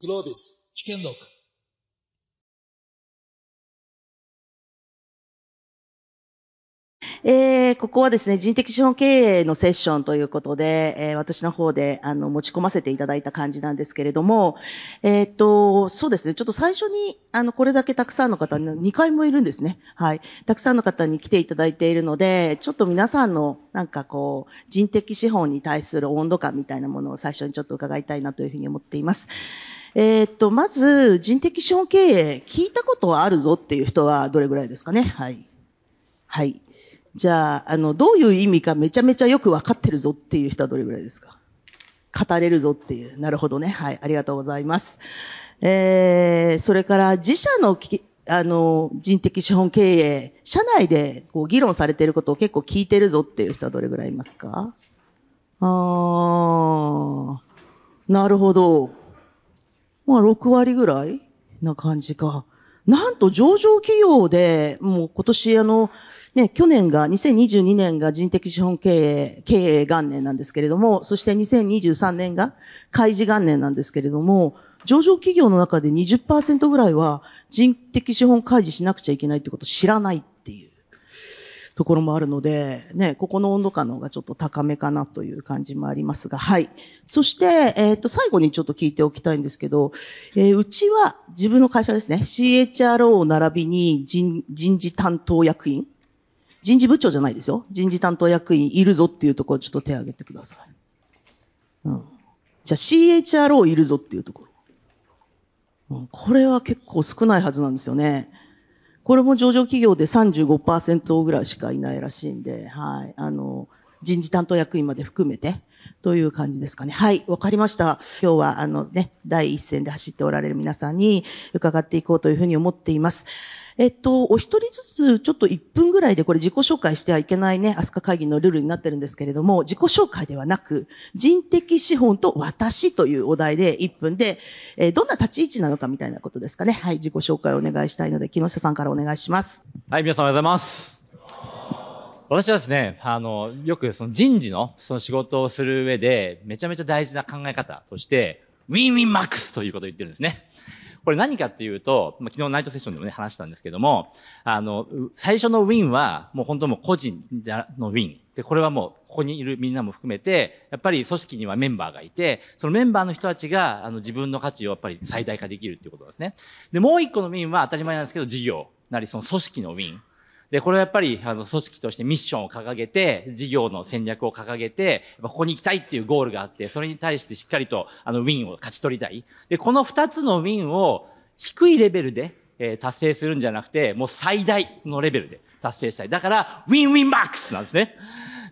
グロービス危険録えー、ここはですね、人的資本経営のセッションということで、えー、私の方で、あの、持ち込ませていただいた感じなんですけれども、えー、っと、そうですね、ちょっと最初に、あの、これだけたくさんの方、2回もいるんですね。はい。たくさんの方に来ていただいているので、ちょっと皆さんの、なんかこう、人的資本に対する温度感みたいなものを最初にちょっと伺いたいなというふうに思っています。えー、っと、まず、人的資本経営、聞いたことはあるぞっていう人はどれぐらいですかね？はい。はい。じゃあ、あの、どういう意味かめちゃめちゃよくわかってるぞっていう人はどれぐらいですか？語れるぞっていう。なるほどね。はい。ありがとうございます。えー、それから自社のきあの、人的資本経営、社内でこう議論されていることを結構聞いてるぞっていう人はどれぐらいいますか？あー、なるほど。まあ、6割ぐらいな感じか。なんと上場企業で、もう今年あの、ね、去年が、2022年が人的資本経営、経営元年なんですけれども、そして2023年が開示元年なんですけれども、上場企業の中で20%ぐらいは人的資本開示しなくちゃいけないってこと知らないっところもあるので、ね、ここの温度感の方がちょっと高めかなという感じもありますが、はい。そして、えっ、ー、と、最後にちょっと聞いておきたいんですけど、えー、うちは自分の会社ですね、CHRO 並びに人人事担当役員、人事部長じゃないですよ。人事担当役員いるぞっていうところちょっと手を挙げてください。うん。じゃあ CHRO いるぞっていうところ。うん、これは結構少ないはずなんですよね。これも上場企業で35%ぐらいしかいないらしいんで、はい。あの、人事担当役員まで含めて、という感じですかね。はい、わかりました。今日は、あのね、第一線で走っておられる皆さんに伺っていこうというふうに思っています。えっと、お一人ずつちょっと1分ぐらいでこれ自己紹介してはいけないね、アスカ会議のルールになってるんですけれども、自己紹介ではなく、人的資本と私というお題で1分で、えー、どんな立ち位置なのかみたいなことですかね。はい、自己紹介をお願いしたいので、木下さんからお願いします。はい、皆さんおはようございます。私はですね、あの、よくその人事のその仕事をする上で、めちゃめちゃ大事な考え方として、 win-win max ということを言ってるんですね。これ何かっていうと、昨日ナイトセッションでもね、話したんですけども、あの、最初の win は、もう本当もう個人の win。で、これはもう、ここにいるみんなも含めて、やっぱり組織にはメンバーがいて、そのメンバーの人たちが、あの、自分の価値をやっぱり最大化できるっていうことですね。で、もう一個の win は当たり前なんですけど、事業なり、その組織の win。で、これはやっぱり、あの、組織としてミッションを掲げて、事業の戦略を掲げて、ここに行きたいっていうゴールがあって、それに対してしっかりと、あの、 win を勝ち取りたい。で、この二つの win を、低いレベルで、えー、達成するんじゃなくて、もう最大のレベルで達成したい。だから、 win-win max なんですね。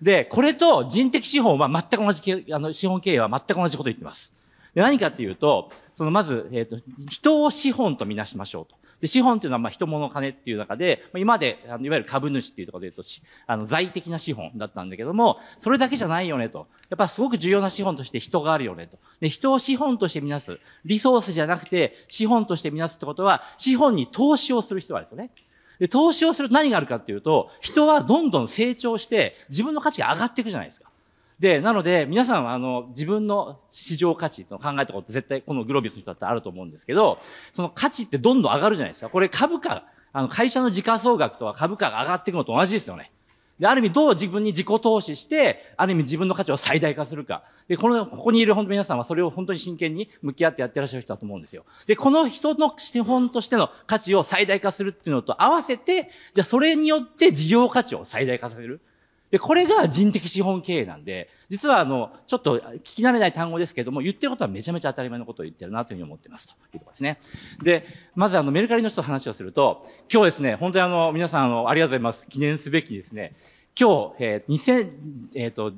で、これと人的資本は全く同じ、あの、資本経営は全く同じこと言ってます。何かっていうと、そのまず、えっ、と、人を資本とみなしましょうと。で、資本っていうのは、まあ、人物金っていう中で、まあ、今まで、あのいわゆる株主っていうところで言うと、あの、財的な資本だったんだけども、それだけじゃないよねと。やっぱすごく重要な資本として人があるよねと。で、人を資本としてみなす。リソースじゃなくて、資本としてみなすってことは、資本に投資をする人はですよね。で、投資をすると何があるかっていうと、人はどんどん成長して、自分の価値が上がっていくじゃないですか。で、なので、皆さんは、あの、自分の市場価値の考えたこと絶対このグロービスの人だってあると思うんですけど、その価値ってどんどん上がるじゃないですか。これ株価、あの、会社の時価総額とは株価が上がっていくのと同じですよね。で、ある意味どう自分に自己投資して、ある意味自分の価値を最大化するか。で、この、ここにいる本当皆さんはそれを本当に真剣に向き合ってやってらっしゃる人だと思うんですよ。で、この人の資本としての価値を最大化するっていうのと合わせて、じゃあそれによって事業価値を最大化させる。で、これが人的資本経営なんで、実はあの、ちょっと聞き慣れない単語ですけれども、言ってることはめちゃめちゃ当たり前のことを言ってるなというふうに思ってますというところですね。で、まずあの、メルカリの人と話をすると、今日ですね、本当にあの、皆さんあの、ありがとうございます。記念すべきですね、今日、えー、2000、えっ、ー、と、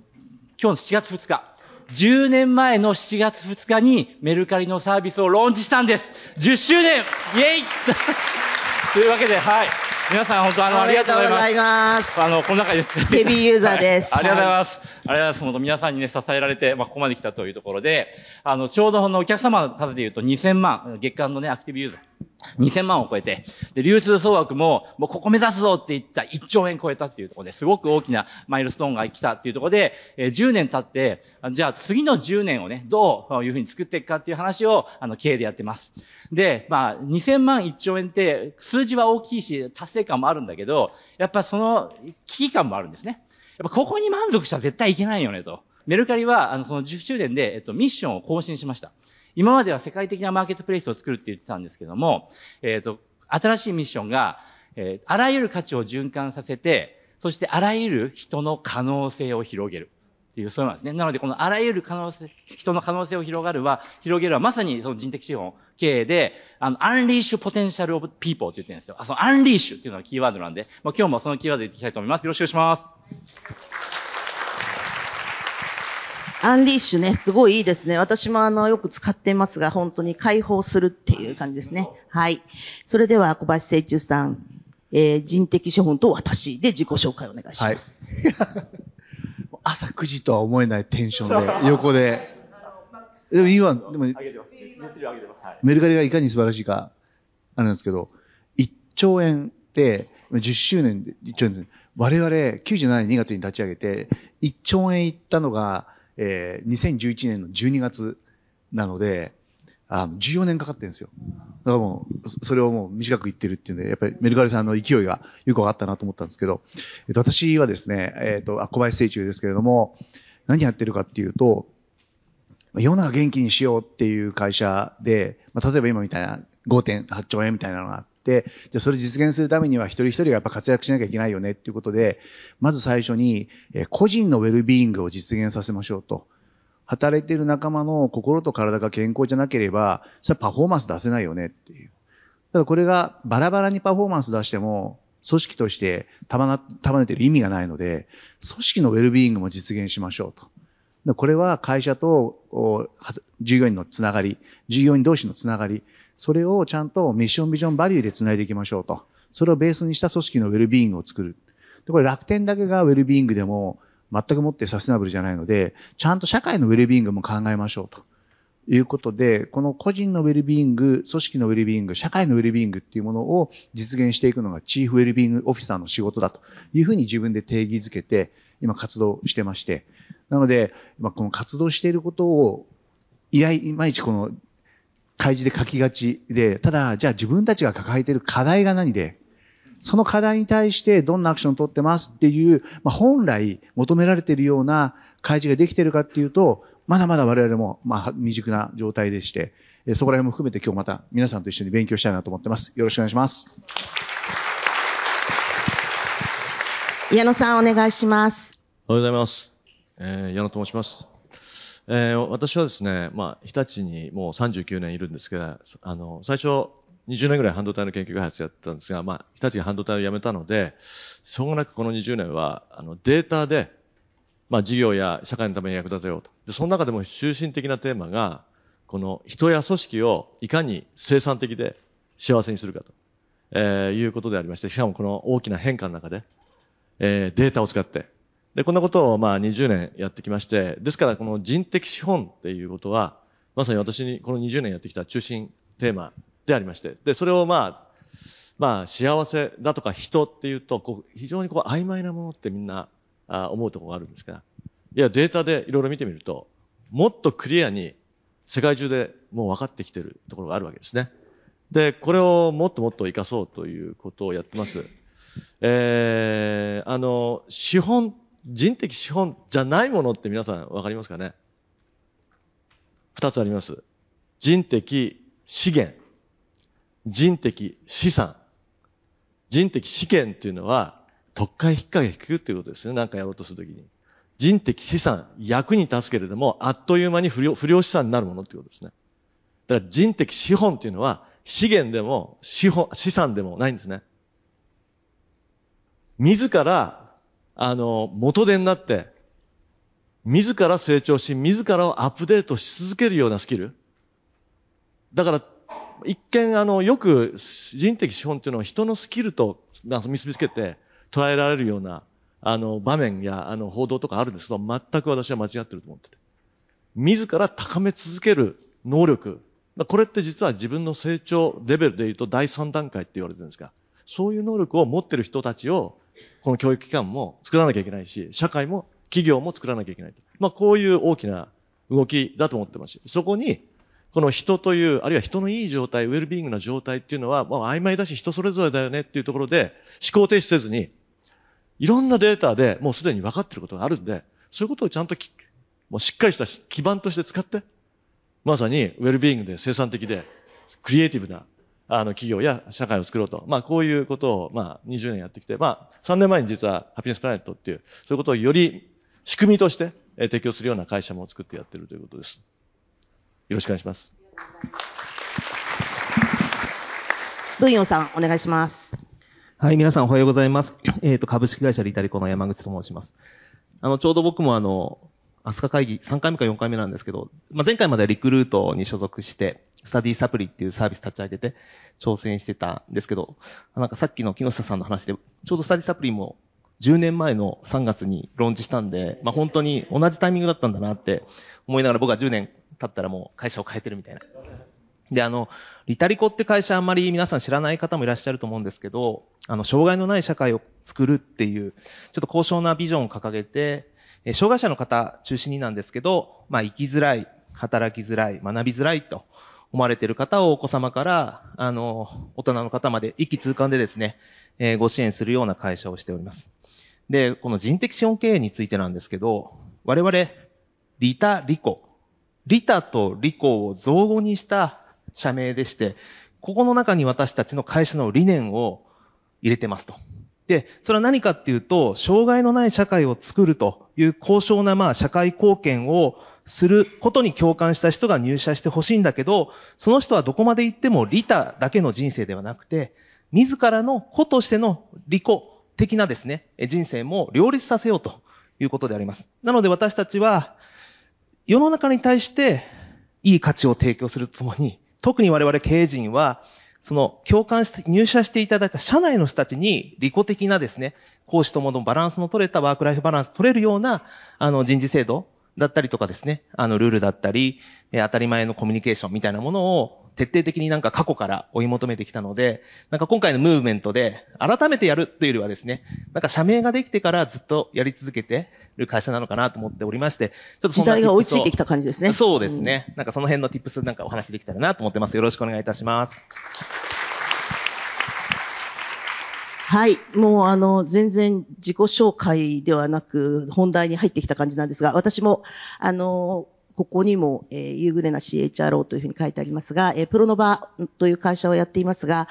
今日の7月2日、10年前の7月2日にメルカリのサービスをローンチしたんです。10周年イェイ というわけで、はい。皆さん本当あの、ありがとうございます。あの、この中でヘビーユーザーです。はい、ありがとうございます。はい、ありがとうございます。本当皆さんにね、支えられて、まあ、ここまで来たというところで、あの、ちょうどのお客様の数で言うと2000万、月間のね、アクティブユーザー。2000万を超えて、で、流通総額も、もうここ目指すぞって言った1兆円超えたっていうところですごく大きなマイルストーンが来たっていうところで、え、10年経って、じゃあ次の10年をね、どういうふうに作っていくかっていう話を、あの、経営でやってます。で、まあ、2000万1兆円って数字は大きいし、達成感もあるんだけど、やっぱその危機感もあるんですね。やっぱここに満足したら絶対いけないよねと。メルカリは、あの、その10周年で、えっと、ミッションを更新しました。今までは世界的なマーケットプレイスを作るって言ってたんですけども、えっと、新しいミッションが、えー、あらゆる価値を循環させて、そしてあらゆる人の可能性を広げる。っていう、そうなんですね。なので、このあらゆる可能性、人の可能性を広がるは、広げるは、まさにその人的資本経営で、あの、 unleash potential of people って言ってるんですよ。あ、その unleash っていうのがキーワードなんで、まあ、今日もそのキーワードで言っていきたいと思います。よろしくお願いします。アンリッシュね、すごいいいですね。私もあの、よく使っていますが、本当に解放するっていう感じですね。はい。それでは、小林誠中さん、えー、人的資本と私で自己紹介お願いします。はい、朝9時とは思えないテンションで、横で。でも今、でも、メルカリがいかに素晴らしいか、あれなんですけど、1兆円って、10周年で1兆円で、我々97年2月に立ち上げて、1兆円いったのが、えー、2011年の12月なので、あの、14年かかってるんですよ。だからもう、それをもう短く言ってるっていうんで、やっぱりメルカリさんの勢いがよくわかったなと思ったんですけど、えっと、私はですね、えっと、小林清中ですけれども、何やってるかっていうと、世の中元気にしようっていう会社で、まあ、例えば今みたいな5.8兆円みたいなのがあっ、じゃそれ実現するためには一人一人がやっぱ活躍しなきゃいけないよねっていうことで、まず最初に、え個人のウェルビーイングを実現させましょうと。働いている仲間の心と体が健康じゃなければ、それはパフォーマンス出せないよねっていう。ただこれがバラバラにパフォーマンス出しても、組織として束な、束ねてる意味がないので、組織のウェルビーイングも実現しましょうと。これは会社と従業員のつながり、従業員同士のつながり、それをちゃんとミッションビジョンバリューで繋いでいきましょうと。それをベースにした組織のウェルビーイングを作る。でこれ楽天だけがウェルビーイングでも全くもってサステナブルじゃないので、ちゃんと社会のウェルビーイングも考えましょうと。いうことで、この個人のウェルビーイング、組織のウェルビーイング、社会のウェルビーイングっていうものを実現していくのが Chief Well-being Officer の仕事だというふうに自分で定義づけて、今活動してまして。なので、まあ、この活動していることを、いやいまいちこの開示で書きがちで、ただ、じゃあ自分たちが抱えている課題が何で、その課題に対してどんなアクションを取ってますっていう、まあ、本来求められているような開示ができているかっていうと、まだまだ我々も、まあ、未熟な状態でして、そこら辺も含めて今日また皆さんと一緒に勉強したいなと思ってます。よろしくお願いします。矢野さんお願いします。おはようございます。えー、矢野と申します。えー、私はですね、まあ、日立にもう39年いるんですけど、あの、最初、20年ぐらい半導体の研究開発やってたんですが、まあ、日立が半導体をやめたので、しょうがなくこの20年は、あの、データで、まあ、事業や社会のために役立てようと。で、その中でも中心的なテーマが、この人や組織をいかに生産的で幸せにするかと、えー、いうことでありまして、しかもこの大きな変化の中で、えー、データを使って、で、こんなことをまあ20年やってきまして、ですからこの人的資本っていうことは、まさに私にこの20年やってきた中心テーマでありまして、で、それをまあ、まあ幸せだとか人っていうと、こう非常にこう曖昧なものってみんなあ思うところがあるんですが、いやデータでいろいろ見てみると、もっとクリアに世界中でもう分かってきてるところがあるわけですね。で、これをもっともっと活かそうということをやってます。えー、あの、資本人的資本じゃないものって皆さんわかりますかね？二つあります。人的資源、人的資産。人的資源っていうのは、特会引っ掛け引くっていうことですね。なんかやろうとするときに。人的資産、役に立つけれども、あっという間に不良不良資産になるものっていうことですね。だから人的資本っていうのは、資源でも、資本、資産でもないんですね。自らあの、元手になって、自ら成長し、自らをアップデートし続けるようなスキル。だから、一見、あの、よく人的資本っていうのは人のスキルと結びつけて捉えられるような、あの、場面や、あの、報道とかあるんですけど、全く私は間違ってると思ってて。自ら高め続ける能力これって実は自分の成長レベルで言うと第3段階って言われてるんですが、そういう能力を持ってる人たちを、この教育機関も作らなきゃいけないし、社会も企業も作らなきゃいけない。まあ、こういう大きな動きだと思ってます、そこに、この人という、あるいは人のいい状態、ウェルビーイングな状態っていうのは、まあ、曖昧だし人それぞれだよねっていうところで、思考停止せずに、いろんなデータでもうすでに分かっていることがあるんで、そういうことをちゃんときもうしっかりした基盤として使って、まさにウェルビーイングで生産的で、クリエイティブな、あの、企業や社会を作ろうと。まあ、こういうことを、まあ、20年やってきて、まあ、3年前に実は、ハピネスプラネットっていう、そういうことをより仕組みとして、えー、提供するような会社も作ってやってるということです。よろしくお願いします。文洋さん、お願いします。はい、皆さんおはようございます。えっ、ー、と、株式会社リタリコの山口と申します。あの、ちょうど僕もあの、アスカ会議3回目か4回目なんですけど、まあ、前回まではリクルートに所属して、スタディサプリっていうサービス立ち上げて挑戦してたんですけど、なんかさっきの木下さんの話で、ちょうどスタディサプリも10年前の3月にローンチしたんで、まあ、本当に同じタイミングだったんだなって思いながら僕は10年経ったらもう会社を変えてるみたいな。で、あの、リタリコって会社あんまり皆さん知らない方もいらっしゃると思うんですけど、あの、障害のない社会を作るっていう、ちょっと高尚なビジョンを掲げて、障害者の方中心になんですけど、まあ、生きづらい、働きづらい、学びづらいと思われている方をお子様から、あの、大人の方まで一気通貫でですね、えー、ご支援するような会社をしております。で、この人的資本経営についてなんですけど、我々、リタ・リコ。リタとリコを造語にした社名でして、ここの中に私たちの会社の理念を入れてますと。で、それは何かっていうと、障害のない社会を作るという高尚なまあ社会貢献をすることに共感した人が入社してほしいんだけど、その人はどこまで行っても利他だけの人生ではなくて、自らの子としての利己的なですね、人生も両立させようということであります。なので私たちは、世の中に対していい価値を提供するとともに、特に我々経営陣は、その共感して、入社していただいた社内の人たちに利己的なですね、講師とものバランスの取れたワークライフバランス取れるような、あの人事制度だったりとかですね、あのルールだったり、当たり前のコミュニケーションみたいなものを徹底的になんか過去から追い求めてきたので、なんか今回のムーブメントで改めてやるというよりはですね、なんか社名ができてからずっとやり続けてる会社なのかなと思っておりまして、ちょっと時代が追いついてきた感じですね。そうですね。うん、なんかその辺の tips なんかお話できたらなと思ってます。よろしくお願いいたします。はい。もうあの、全然自己紹介ではなく、本題に入ってきた感じなんですが、私も、あの、ここにも、えー、夕暮れな CHRO というふうに書いてありますが、えー、プロノバという会社をやっていますが、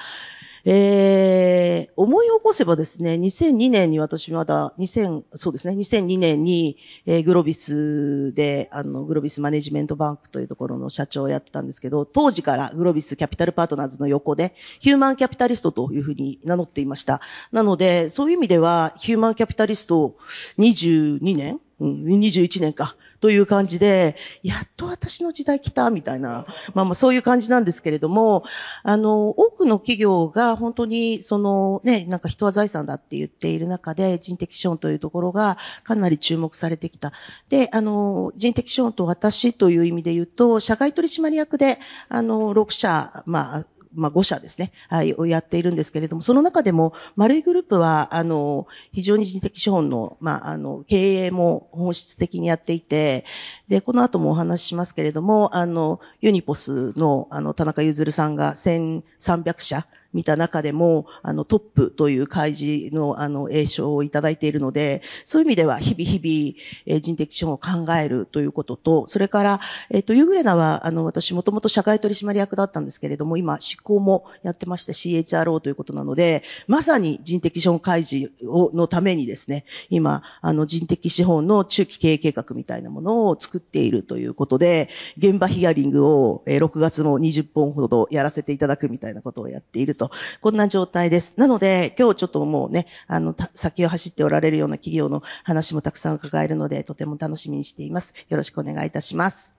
えー、思い起こせばですね、2002年に私まだ、2000、そうですね、2002年に、えー、グロビスで、あの、グロビスマネジメントバンクというところの社長をやってたんですけど、当時からグロビスキャピタルパートナーズの横で、ヒューマンキャピタリストというふうに名乗っていました。なので、そういう意味では、ヒューマンキャピタリスト22年？うん、21年か。という感じで、やっと私の時代来た、みたいな、まあまあそういう感じなんですけれども、あの、多くの企業が本当に、そのね、なんか人は財産だって言っている中で、人的資本というところがかなり注目されてきた。で、あの、人的資本と私という意味で言うと、社外取締役で、あの、6社、まあ、まあ、5社ですね、はい、をやっているんですけれども、その中でも、丸いグループは、あの、非常に人的資本の、まあ、あの、経営も本質的にやっていて、で、この後もお話ししますけれども、あの、ユニポスの、あの、田中譲さんが1300社、見た中でも、あの、トップという開示の、あの、栄称をいただいているので、そういう意味では、日々日々、人的資本を考えるということと、それから、えっ、と、ユーグレナは、あの、私、もともと社会取締役だったんですけれども、今、執行もやってまして、CHRO ということなので、まさに人的資本開示を、のためにですね、今、あの、人的資本の中期経営計画みたいなものを作っているということで、現場ヒアリングを、え6月も20本ほどやらせていただくみたいなことをやっていると。こんな状態です。なので、今日ちょっともうね、あの、先を走っておられるような企業の話もたくさん伺えるので、とても楽しみにしています。よろしくお願いいたします。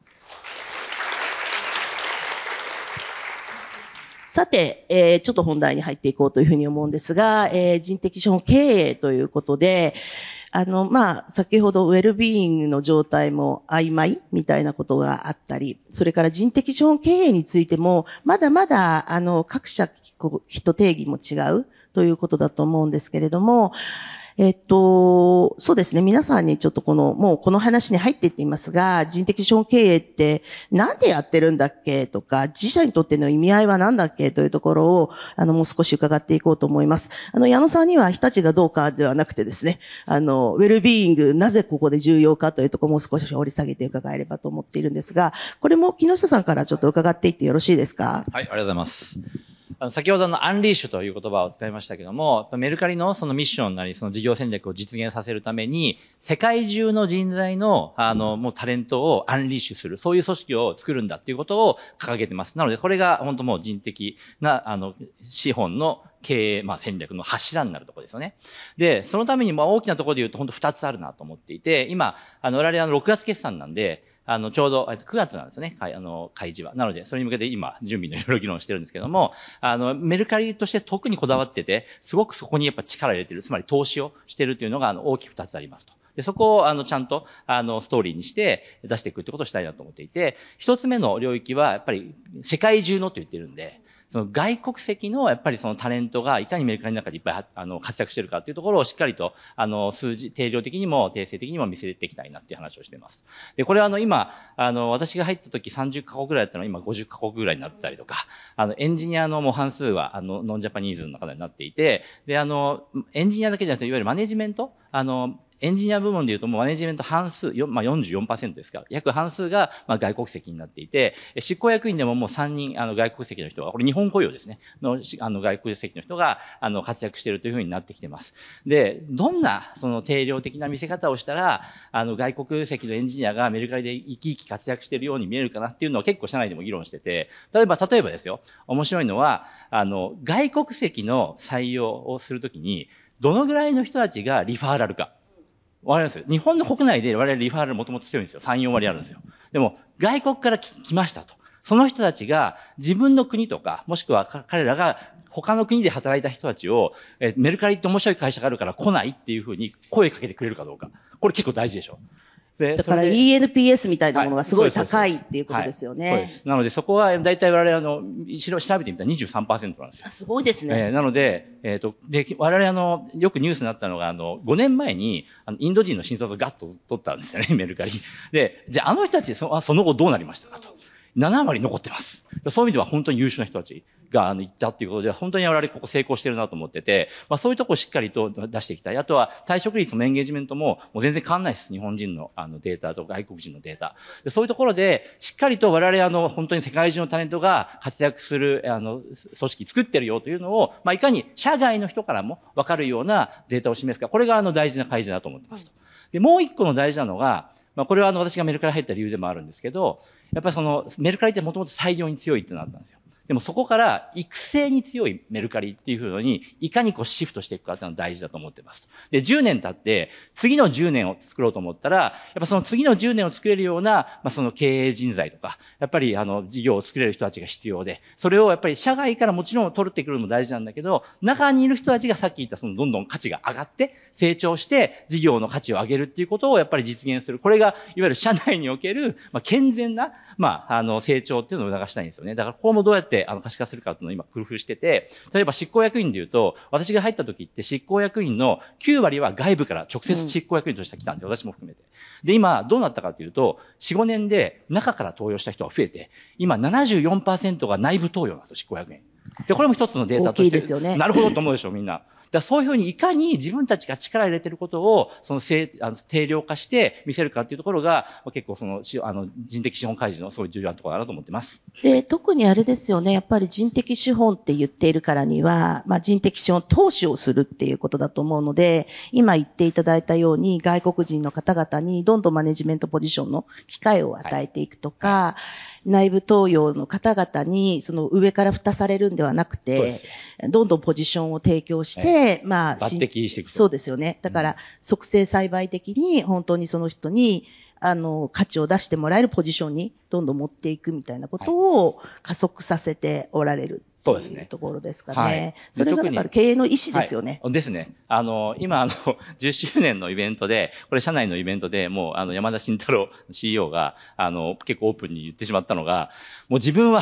さて、えー、ちょっと本題に入っていこうというふうに思うんですが、えー、人的資本経営ということで、あの、まあ、先ほどウェルビーイングの状態も曖昧みたいなことがあったり、それから人的資本経営についても、まだまだ、あの、各社、人定義も違うということだと思うんですけれども、えっと、そうですね。皆さんにちょっとこの、もうこの話に入っていっていますが、人的資本経営ってなんでやってるんだっけとか、自社にとっての意味合いは何だっけというところを、あの、もう少し伺っていこうと思います。あの、矢野さんには日立がどうかではなくてですね、あの、ウェルビーイング、なぜここで重要かというところも少し掘り下げて伺えればと思っているんですが、これも木下さんからちょっと伺っていってよろしいですか？はい、ありがとうございます。あの先ほどのアンリーシュという言葉を使いましたけども、メルカリのそのミッションなり、その事業戦略を実現させるために、世界中の人材の、あの、もうタレントをアンリッシュする、そういう組織を作るんだっていうことを掲げてます。なので、これが本当もう人的な、あの、資本の経営、まあ、戦略の柱になるところですよね。で、そのために、まあ、大きなところで言うと、本当二つあるなと思っていて、今、あの、我々は6月決算なんで、あの、ちょうど、9月なんですね、あの、開示は。なので、それに向けて今、準備のいろいろ議論してるんですけども、あの、メルカリとして特にこだわってて、すごくそこにやっぱ力を入れてる、つまり投資をしてるっていうのが、あの、大きく2つありますと。で、そこを、あの、ちゃんと、あの、ストーリーにして出していくってことをしたいなと思っていて、一つ目の領域は、やっぱり、世界中のと言ってるんで、その外国籍のやっぱりそのタレントがいかにメルカリの中でいっぱいあの活躍してるかっていうところをしっかりとあの数字、定量的にも定性的にも見せていきたいなっていう話をしています。で、これはあの今、あの私が入った時30カ国ぐらいだったの今50カ国ぐらいになったりとか、あのエンジニアのもう半数はあのノンジャパニーズの中になっていて、で、あの、エンジニアだけじゃなくていわゆるマネジメント、あの、エンジニア部門でいうともうマネジメント半数、まあ、44%ですから、約半数がまあ外国籍になっていて、執行役員でももう3人あの外国籍の人が、これ日本雇用ですね、のあの外国籍の人があの活躍しているというふうになってきてます。で、どんなその定量的な見せ方をしたら、あの外国籍のエンジニアがアメルカで生き生き活躍しているように見えるかなっていうのは結構社内でも議論してて、例えば、例えばですよ、面白いのは、あの、外国籍の採用をするときに、どのぐらいの人たちがリファーラルか。わかります？日本の国内で我々リファーラルもともと強いんですよ。3、4割あるんですよ。でも、外国から来ましたと。その人たちが自分の国とか、もしくは彼らが他の国で働いた人たちを、えメルカリって面白い会社があるから来ないっていうふうに声かけてくれるかどうか。これ結構大事でしょ。だから ENPS みたいなものがすごい高いっていうことですよね。はい、そうです。なのでそこは大体我々あの、調べてみたら23%なんですよ。すごいですね。えー、なので、えっ、ー、と、で、我々あの、よくニュースになったのが、あの、5年前に、あの、インド人の診察をガッと取ったんですよね、メルカリ。で、じゃああの人たちそ、その後どうなりましたかと。7割残ってます。そういう意味では本当に優秀な人たちが、あの、行ったっていうことで、本当に我々ここ成功してるなと思ってて、まあそういうとこをしっかりと出していきたい。あとは退職率のエンゲージメントも、もう全然変わんないです。日本人のあのデータと外国人のデータ。でそういうところで、しっかりと我々あの、本当に世界中のタレントが活躍する、あの、組織作ってるよというのを、まあいかに社外の人からもわかるようなデータを示すか、これがあの大事な開示だと思ってますと。で、もう一個の大事なのが、まあこれはあの私がメルカリ入った理由でもあるんですけど、やっぱりそのメルカリってもともと採用に強いってなったんですよ。でもそこから育成に強いメルカリっていうふうに、いかにこうシフトしていくかっていうのが大事だと思ってます。で、10年経って、次の10年を作ろうと思ったら、やっぱその次の10年を作れるような、まあ、その経営人材とか、やっぱりあの、事業を作れる人たちが必要で、それをやっぱり社外からもちろん取ってくるのも大事なんだけど、中にいる人たちがさっき言ったそのどんどん価値が上がって、成長して、事業の価値を上げるっていうことをやっぱり実現する。これが、いわゆる社内における、まあ、健全な、まあ、あの、成長っていうのを促したいんですよね。だから、ここもどうやって、あの、可視化するかっていうのを今工夫してて、例えば執行役員で言うと、私が入った時って執行役員の9割は外部から直接執行役員として来たんで、うん、私も含めて。で、今、どうなったかというと、4、5年で中から登用した人が増えて、今74%が内部登用なんですよ、執行役員。で、これも一つのデータとして。ですよね。なるほどと思うでしょ、みんな。だそういうふうにいかに自分たちが力を入れてることを、その定あの定量化して見せるかっていうところが、結構その、あの、人的資本開示のすごい重要なところだなと思ってます。で、特にあれですよね、やっぱり人的資本って言っているからには、まあ人的資本投資をするっていうことだと思うので、今言っていただいたように外国人の方々にどんどんマネジメントポジションの機会を与えていくとか、はい内部登用の方々に、その上から蓋されるんではなくて、どんどんポジションを提供して、まあ、抜擢していくそうですよね。だから、促成栽培的に、本当にその人に、あの、価値を出してもらえるポジションにどんどん持っていくみたいなことを加速させておられる。そうですね。ところですかね。はいそれがだから経営の意思ですよね。はい。ですね。あの、今、あの、10周年のイベントで、これ社内のイベントでもう、あの、山田慎太郎 CEO が、あの、結構オープンに言ってしまったのが、もう自分は、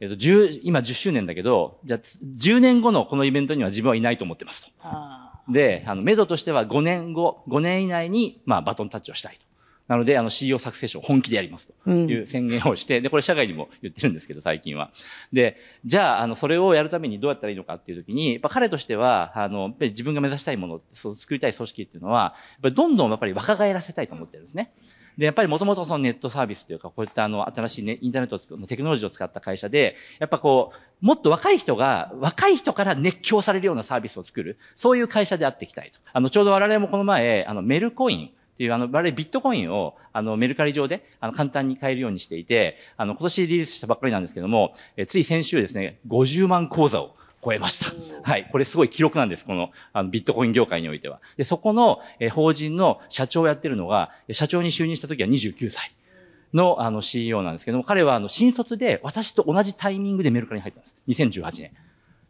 えっと、10、今10周年だけど、じゃあ、10年後のこのイベントには自分はいないと思ってますと。あで、あの、メドとしては5年後、5年以内に、まあ、バトンタッチをしたいと。なので、あの、CEO サクセッションを本気でやりますという宣言をして、で、これ社外にも言ってるんですけど、最近は。で、じゃあ、あの、それをやるためにどうやったらいいのかっていうときに、やっぱ彼としては、あの、やっぱり自分が目指したいもの、そう作りたい組織っていうのは、やっぱりどんどんやっぱり若返らせたいと思ってるんですね。で、やっぱりもともとそのネットサービスというか、こういったあの、新しいね、インターネットを使う、テクノロジーを使った会社で、やっぱこう、もっと若い人が、若い人から熱狂されるようなサービスを作る、そういう会社であっていきたいと。あの、ちょうど我々もこの前、あの、メルコイン、っていう、あの、我々ビットコインを、あの、メルカリ上で、あの、簡単に買えるようにしていて、あの、今年リリースしたばっかりなんですけども、えつい先週ですね、50万口座を超えました。はい。これすごい記録なんです。この、あの、ビットコイン業界においては。で、そこの、え法人の社長をやってるのが、社長に就任した時は29歳。の、あの、CEO なんですけども、彼は、あの、新卒で、私と同じタイミングでメルカリに入ったんです。2018年。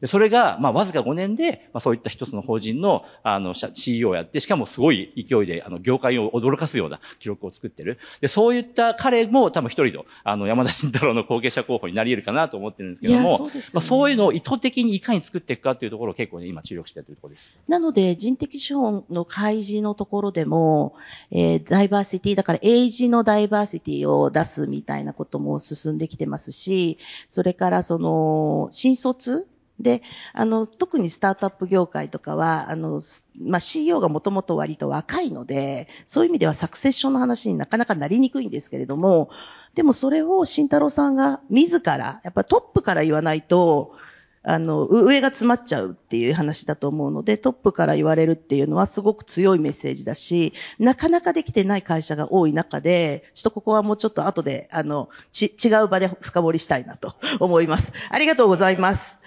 で、それが、まあ、わずか5年で、まあ、そういった一つの法人の、あの、CEO をやって、しかもすごい勢いで、あの、業界を驚かすような記録を作ってる。で、そういった彼も多分一人の、あの、山田慎太郎の後継者候補になり得るかなと思ってるんですけども、そうねまあ、そういうのを意図的にいかに作っていくかっていうところを結構ね、今注力してやってるところです。なので、人的資本の開示のところでも、えーダイバーシティ、だから、エイジのダイバーシティを出すみたいなことも進んできてますし、それから、その、新卒で、あの、特にスタートアップ業界とかは、あの、まあ、CEO がもともと割と若いので、そういう意味ではサクセッションの話になかなかなりにくいんですけれども、でもそれを慎太郎さんが自ら、やっぱトップから言わないと、あの、上が詰まっちゃうっていう話だと思うので、トップから言われるっていうのはすごく強いメッセージだし、なかなかできてない会社が多い中で、ちょっとここはもうちょっと後で、あの、ち、違う場で深掘りしたいなと思います。ありがとうございます。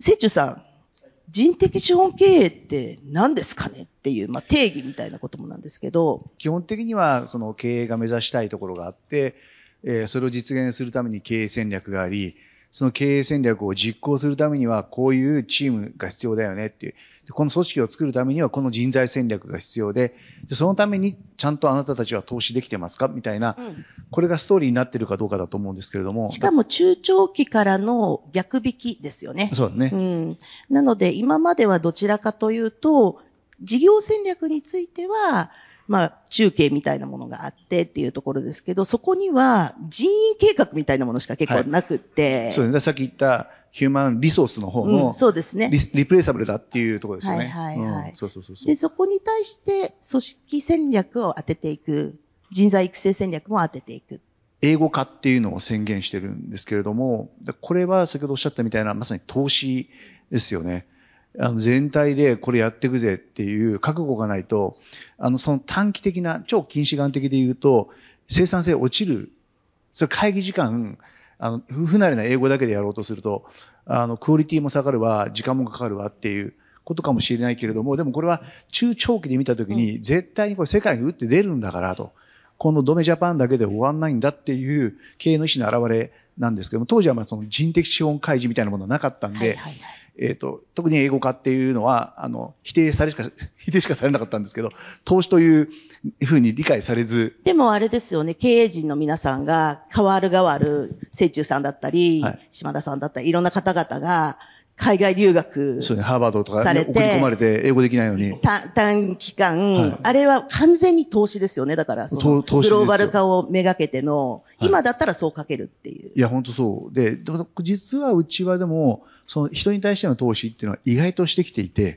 せいちゅうさん、人的資本経営って何ですかねっていう、まあ、定義みたいなこともなんですけど、基本的にはその経営が目指したいところがあって、えーそれを実現するために経営戦略があり、その経営戦略を実行するためにはこういうチームが必要だよねっていう。でこの組織を作るためにはこの人材戦略が必要で、でそのためにちゃんとあなたたちは投資できてますか？みたいな、うんこれがストーリーになってるかどうかだと思うんですけれども。しかも中長期からの逆引きですよね。そうだね。うん。なので、今まではどちらかというと、事業戦略については、まあ、中継みたいなものがあってっていうところですけど、そこには人員計画みたいなものしか結構なくって、そうだね。さっき言ったヒューマンリソースの方うのん、そうですねリ。リプレイサブルだっていうところですよね。はいはいはいうんそうそうそうそうで、。そこに対して組織戦略を当てていく、人材育成戦略も当てていく。英語化っていうのを宣言してるんですけれども、でこれは先ほどおっしゃったみたいなまさに投資ですよね。あの全体でこれやっていくぜっていう覚悟がないと、あのその短期的な、超近視眼的で言うと、生産性落ちる。それ会議時間、あの、不不慣れな英語だけでやろうとすると、あの、クオリティも下がるわ、時間もかかるわっていうことかもしれないけれども、でもこれは中長期で見たときに、絶対にこれ世界に打って出るんだからと。このドメジャパンだけで終わんないんだっていう経営の意思の表れなんですけども、当時はまあその人的資本開示みたいなものはなかったんで、はいはいはい。えっ、と、特に英語化っていうのは、あの、否定されしか、否定しかされなかったんですけど、投資というふうに理解されず、でもあれですよね、経営陣の皆さんが、変わる変わる、清中さんだったり、はい。島田さんだったり、いろんな方々が、海外留学、そうね、ハーバードとかされてに送り込まれて英語できないのに、短短期間、はいあれは完全に投資ですよね。だから、その投投資ですよグローバル化をめがけての、はい今だったらそうかけるっていう。いや、本当そう。で、でも実はうちはでも、その人に対しての投資っていうのは意外としてきていて、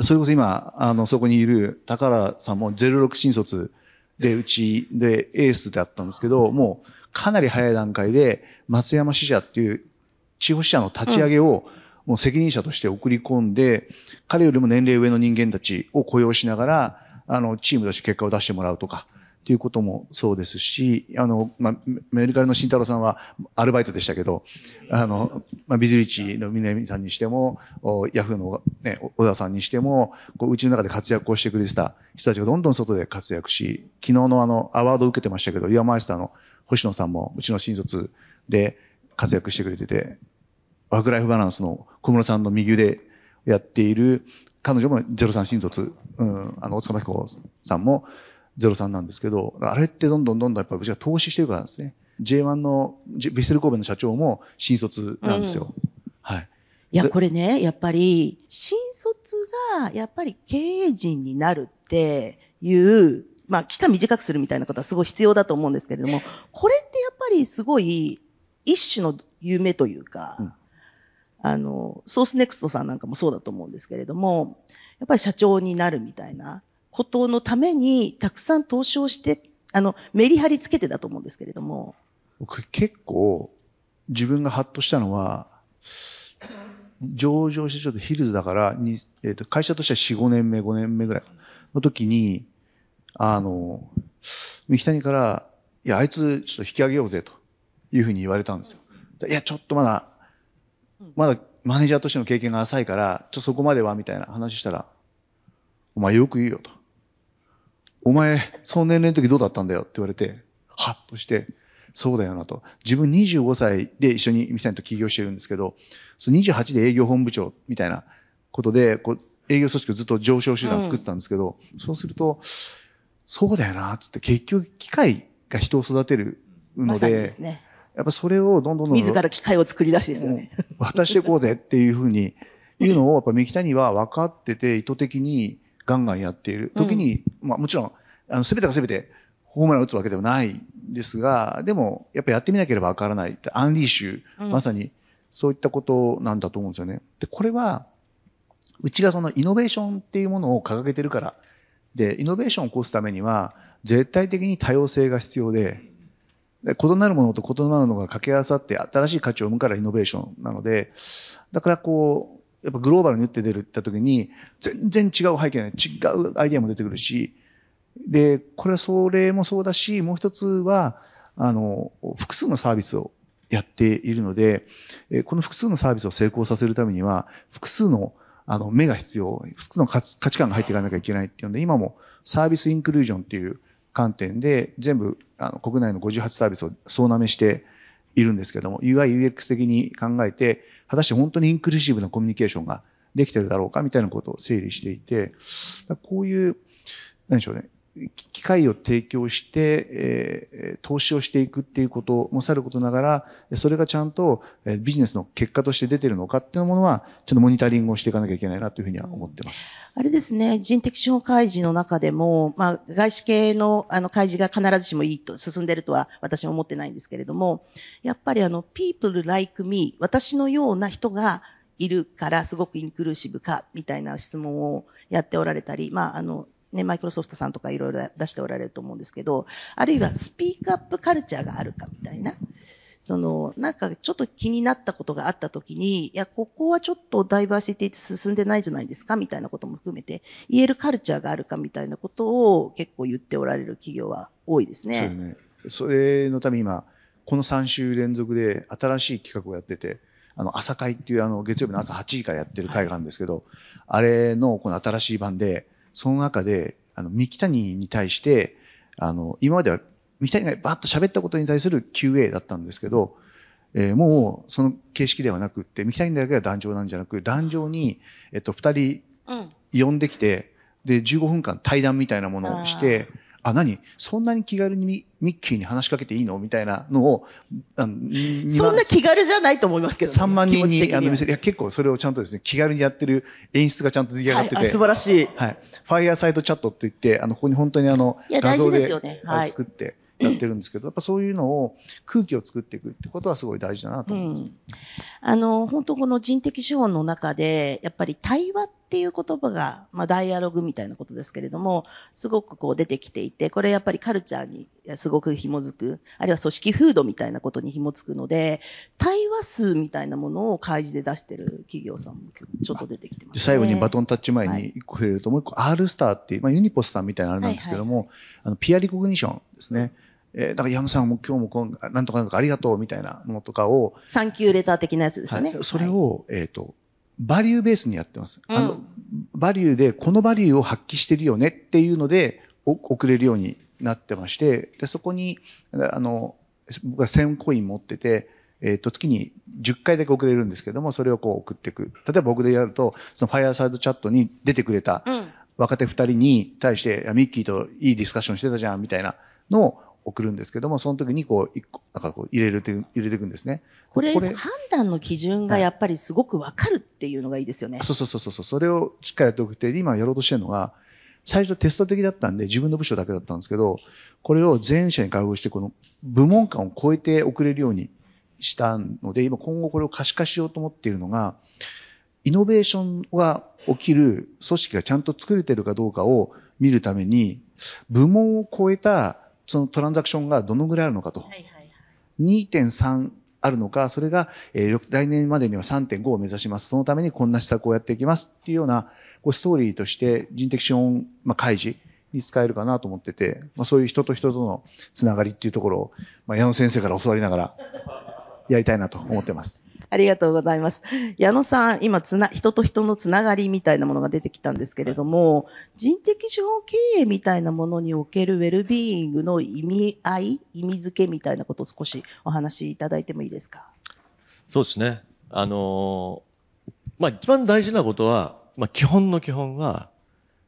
それこそ今、あの、そこにいる高原さんも06新卒で、うちでエースだったんですけど、もうかなり早い段階で松山支社っていう地方支社の立ち上げを、もう責任者として送り込んで、彼よりも年齢上の人間たちを雇用しながら、あの、チームとして結果を出してもらうとか、っていうこともそうですし、あの、まあ、メルカリの慎太郎さんはアルバイトでしたけど、あの、まあ、ビズリッチの峰さんにしても、おヤフーのね、小田さんにしても、こう、うちの中で活躍をしてくれてた人たちがどんどん外で活躍し、昨日のあの、アワードを受けてましたけど、イヤーマイスターの星野さんもうちの新卒で活躍してくれてて、ワークライフバランスの小室さんの右腕やっている、彼女も03新卒、うん、あの、大塚真彦さんも03なんですけど、あれってどんどんどんどんやっぱりうちが投資してるからですね。J1 の、ビッセル神戸の社長も新卒なんですよ。うん、はい。いや、これね、やっぱり、新卒が、やっぱり経営陣になるっていう、まあ、期間短くするみたいなことはすごい必要だと思うんですけれども、これってやっぱりすごい、一種の夢というか、うん、あの、ソースネクストさんなんかもそうだと思うんですけれども、やっぱり社長になるみたいなことのために、たくさん投資をして、あの、メリハリつけてだと思うんですけれども。僕結構、自分がハッとしたのは、上場してちょっとヒルズだからに、えー、と会社としては4、5年目、5年目ぐらいの時に、あの、三木谷から、いや、あいつちょっと引き上げようぜというふうに言われたんですよ。いや、ちょっとまだ、まだマネージャーとしての経験が浅いから、ちょっとそこまではみたいな話したら、お前よく言うよと。お前、その年齢の時どうだったんだよって言われて、はっとして、そうだよなと。自分25歳で一緒に三谷と起業してるんですけど、その28で営業本部長みたいなことで、こう、営業組織をずっと上昇手段作ってたんですけど、うん、そうすると、そうだよな、つって結局機械が人を育てるので、ですね、やっぱそれをどんどんどん。自ら機械を作り出しですよね。渡していこうぜっていうふうに、いうのをやっぱ三木谷は分かってて意図的にガンガンやっている。時に、うん、まあもちろん、あの、すべてがすべてホームラン打つわけではないんですが、でも、やっぱやってみなければわからない。アンリーシュ、うん、まさにそういったことなんだと思うんですよね。で、これは、うちがそのイノベーションっていうものを掲げてるから。で、イノベーションを起こすためには、絶対的に多様性が必要で、で異なるものと異なるのが掛け合わさって新しい価値を生むからイノベーションなので、だからこう、やっぱグローバルに打って出るって言った時に、全然違う背景、違うアイデアも出てくるし、で、これはそれもそうだし、もう一つは、あの、複数のサービスをやっているので、この複数のサービスを成功させるためには、複数のあの目が必要、複数の価値観が入っていかなきゃいけないっていうので、今もサービスインクルージョンっていう観点で、全部あの国内の58サービスを総なめしているんですけども、UI、UX 的に考えて、果たして本当にインクルーシブなコミュニケーションができてるだろうかみたいなことを整理していて、こういう、何でしょうね、機会を提供して、えー、投資をしていくっていうこともさることながら、それがちゃんとビジネスの結果として出てるのかっていうものは、ちょっとモニタリングをしていかなきゃいけないなというふうには思ってます。あれですね、人的資本開示の中でも、まあ、外資系のあの開示が必ずしもいいと、進んでるとは私は思ってないんですけれども、やっぱりあの、people like me、私のような人がいるからすごくインクルーシブか、みたいな質問をやっておられたり、まあ、あの、ね、マイクロソフトさんとかいろいろ出しておられると思うんですけど、あるいはスピークアップカルチャーがあるかみたいな。その、なんかちょっと気になったことがあったときに、いや、ここはちょっとダイバーシティって進んでないじゃないですかみたいなことも含めて、言えるカルチャーがあるかみたいなことを結構言っておられる企業は多いですね。そね。それのために今、この3週連続で新しい企画をやってて、あの、朝会っていうあの、月曜日の朝8時からやってる会があるんですけど、はい、あれのこの新しい版で、その中で、あの、三木谷に対して、あの、今までは三木谷がバッと喋ったことに対する QA だったんですけど、えー、もうその形式ではなくって、三木谷だけが壇上なんじゃなく、壇上に、えっと、二人呼んできて、うん、で、15分間対談みたいなものをして、あ、何？そんなに気軽にミッキーに話しかけていいの？みたいなのを、あのそんな気軽じゃないと思いますけど、ね、3万人にあの見せる。いや、結構それをちゃんとですね、気軽にやってる演出がちゃんと出来上がってて。はい、素晴らしい。はい。ファイアーサイドチャットって言って、あの、ここに本当にあの、画像で、ねはい、作って、やってるんですけど、やっぱそういうのを空気を作っていくってことはすごい大事だなと思います。うん、あの、本当この人的資本の中で、やっぱり対話っていう言葉が、まあ、ダイアログみたいなことですけれども、すごくこう出てきていて、これやっぱりカルチャーにすごく紐づく、あるいは組織風土みたいなことに紐づくので、対話数みたいなものを開示で出してる企業さんもちょっと出てきてます、ね、最後にバトンタッチ前に一個触れると、はい、もう一個 R スターっていう、まあ、ユニポスさんみたいなあれなんですけども、はいはい、あの、ピアリコグニションですね。えー、だから矢野さんも今日もこんなんとかなんとかありがとうみたいなものとかを。サンキューレター的なやつですね。はい、それを、はい、えっ、ー、と、バリューベースにやってます。うん、あの、バリューで、このバリューを発揮してるよねっていうので、送れるようになってまして、で、そこに、あの、僕は1000コイン持ってて、えっ、と、月に10回だけ送れるんですけども、それをこう送っていく。例えば僕でやると、そのファイアサイドチャットに出てくれたうん。若手2人に対して、ミッキーといいディスカッションしてたじゃん、みたいなのを送るんですけども、その時にこう、一個、なんかこう入れるっていう、入れていくんですね。これ、判断の基準がやっぱりすごくわかるっていうのがいいですよね。そうそうそうそう。それをしっかりやっておくって、今やろうとしてるのが、最初テスト的だったんで自分の部署だけだったんですけど、これを全社に開放して、この部門間を超えて送れるようにしたので、今今後これを可視化しようと思っているのが、イノベーションが起きる組織がちゃんと作れてるかどうかを見るために、部門を超えたそのトランザクションがどのぐらいあるのかと。はいはいはい。2.3あるのか、それが、えー来年までには3.5を目指します。そのためにこんな施策をやっていきますっていうような、こうストーリーとして人的資本、まあ、開示に使えるかなと思ってて、まあ、そういう人と人とのつながりっていうところを、まあ、矢野先生から教わりながら、やりたいなと思ってます。ありがとうございます。矢野さん、今つな、人と人のつながりみたいなものが出てきたんですけれども、人的資本経営みたいなものにおけるウェルビーイングの意味合い、意味付けみたいなことを少しお話しいただいてもいいですか？そうですね。あのーまあ、一番大事なことは、まあ、基本の基本は、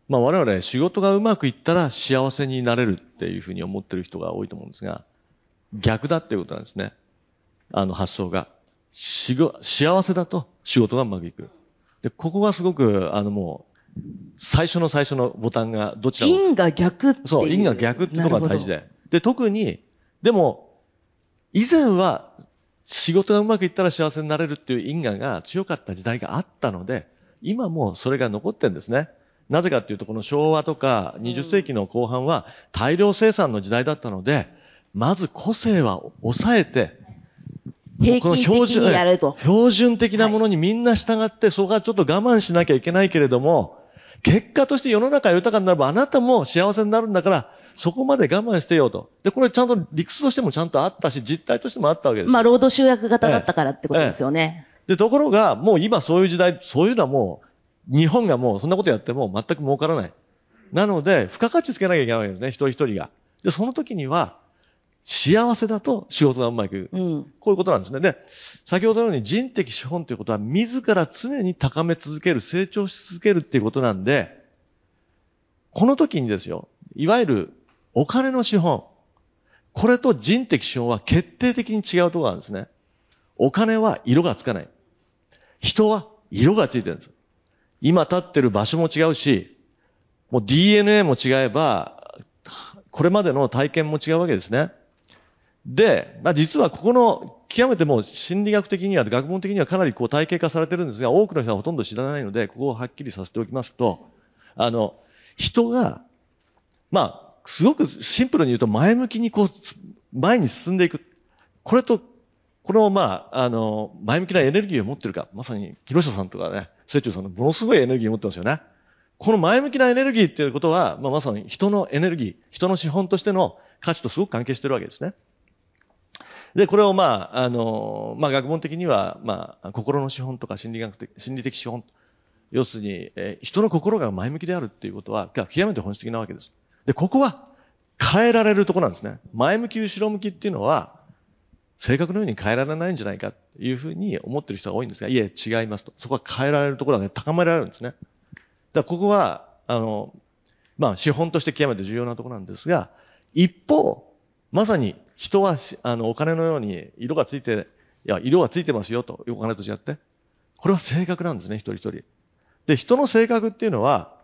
まあ、我々仕事がうまくいったら幸せになれるっていうふうに思ってる人が多いと思うんですが、逆だっていうことなんですね。あの発想が。しご幸せだと仕事がうまくいく。で、ここがすごく、あのもう、最初の最初のボタンがどちらも因が逆っていう。そう、因果逆っていうのが大事で。で、特に、でも、以前は仕事がうまくいったら幸せになれるっていう因果が強かった時代があったので、今もそれが残ってるんですね。なぜかっていうと、この昭和とか20世紀の後半は大量生産の時代だったので、まず個性は抑えて、平均的にやると。標準的なものにみんな従って、そこはちょっと我慢しなきゃいけないけれども、結果として世の中が豊かになればあなたも幸せになるんだから、そこまで我慢してよと。で、これちゃんと理屈としてもちゃんとあったし、実態としてもあったわけです。まあ、労働集約型だったからってことですよね。で、ところが、もう今そういう時代、そういうのはもう、日本がもうそんなことやっても全く儲からない。なので、付加価値つけなきゃいけないわけですね、一人一人が。で、その時には、幸せだと仕事がうまくいく。うん。こういうことなんですね。で、先ほどのように人的資本ということは、自ら常に高め続ける、成長し続けるっていうことなんで、この時にですよ、いわゆるお金の資本、これと人的資本は決定的に違うところがあるんですね。お金は色がつかない。人は色がついてるんです。今立ってる場所も違うし、もう DNA も違えば、これまでの体験も違うわけですね。で、まあ、実はここの極めてもう心理学的には、学問的にはかなりこう体系化されてるんですが、多くの人はほとんど知らないので、ここをはっきりさせておきますと、あの、人が、まあ、すごくシンプルに言うと前向きにこう、前に進んでいく。これと、この、まあ、あの、前向きなエネルギーを持ってるか、まさに、木下さんとかね、清中さんのものすごいエネルギーを持ってますよね。この前向きなエネルギーっていうことは、まあ、まさに人のエネルギー、人の資本としての価値とすごく関係してるわけですね。で、これをまあ、あの、まあ、学問的には、まあ、心の資本とか心理学的、心理的資本。要するに、えー人の心が前向きであるっていうことは、極めて本質的なわけです。で、ここは変えられるとこなんですね。前向き、後ろ向きっていうのは、性格のように変えられないんじゃないかっていうふうに思ってる人が多いんですが、いえ、違いますと。そこは変えられるところが、ね、高められるんですね。だからここは、あの、まあ、資本として極めて重要なところなんですが、一方、まさに人は、あの、お金のように色がついて、いや、色がついてますよと、お金と違って。これは性格なんですね、一人一人。で、人の性格っていうのは、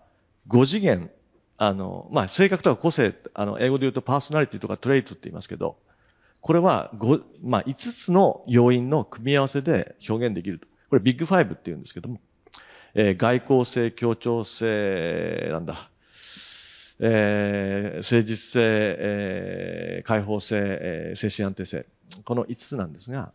5次元、あの、まあ、性格とか個性、あの、英語で言うとパーソナリティとかトレイトって言いますけど、これは5、まあ、5つの要因の組み合わせで表現できると。これビッグファイブって言うんですけども、えー外交性、協調性、なんだ、えー誠実性、えー開放性、えー精神安定性。この5つなんですが、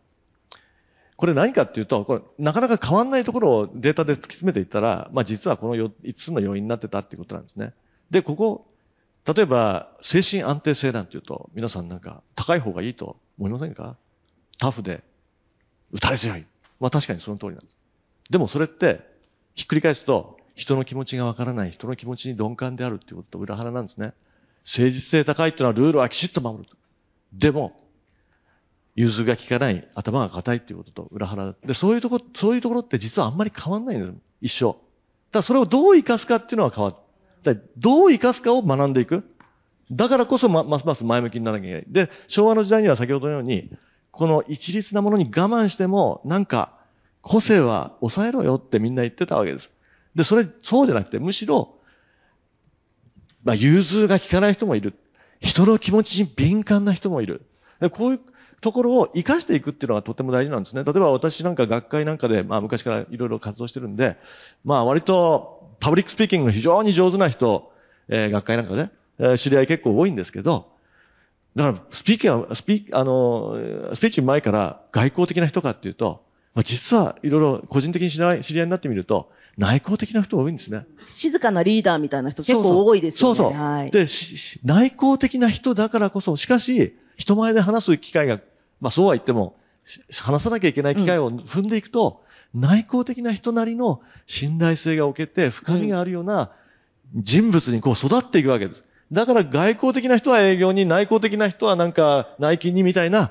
これ何かっていうと、これなかなか変わんないところをデータで突き詰めていったら、まあ実はこの5つの要因になってたっていうことなんですね。で、ここ、例えば精神安定性なんていうと、皆さんなんか高い方がいいと思いませんか？タフで、打たれ強い。まあ確かにその通りなんです。でもそれって、ひっくり返すと、人の気持ちがわからない、人の気持ちに鈍感であるっていうことと裏腹なんですね。誠実性高いっていうのはルールはきちっと守ると。でも、融通が効かない、頭が硬いっていうことと裏腹で、そういうとこ、そういうところって実はあんまり変わんないんです一緒。だそれをどう活かすかっていうのは変わる。だどう活かすかを学んでいく。だからこそま、ますます前向きにならなきゃいけない。で、昭和の時代には先ほどのように、この一律なものに我慢しても、なんか、個性は抑えろよってみんな言ってたわけです。で、それ、そうじゃなくて、むしろ、まあ、融通が効かない人もいる。人の気持ちに敏感な人もいる。でこういうところを活かしていくっていうのがとても大事なんですね。例えば私なんか学会なんかで、まあ昔からいろいろ活動してるんで、まあ割と public speaking の非常に上手な人、えー、学会なんかで、えー、知り合い結構多いんですけど、だからスピーキング、スピー、あの、スピーチ前から外向的な人かっていうと、まあ、実はいろいろ個人的に知り合い知り合いになってみると、内向的な人多いんですね。静かなリーダーみたいな人結構多いですよね。そうそう。はい、で、内向的な人だからこそ、しかし、人前で話す機会が、まあそうは言っても、話さなきゃいけない機会を踏んでいくと、うん、内向的な人なりの信頼性が置けて、深みがあるような人物にこう育っていくわけです。だから外交的な人は営業に、内向的な人はなんか内勤にみたいな、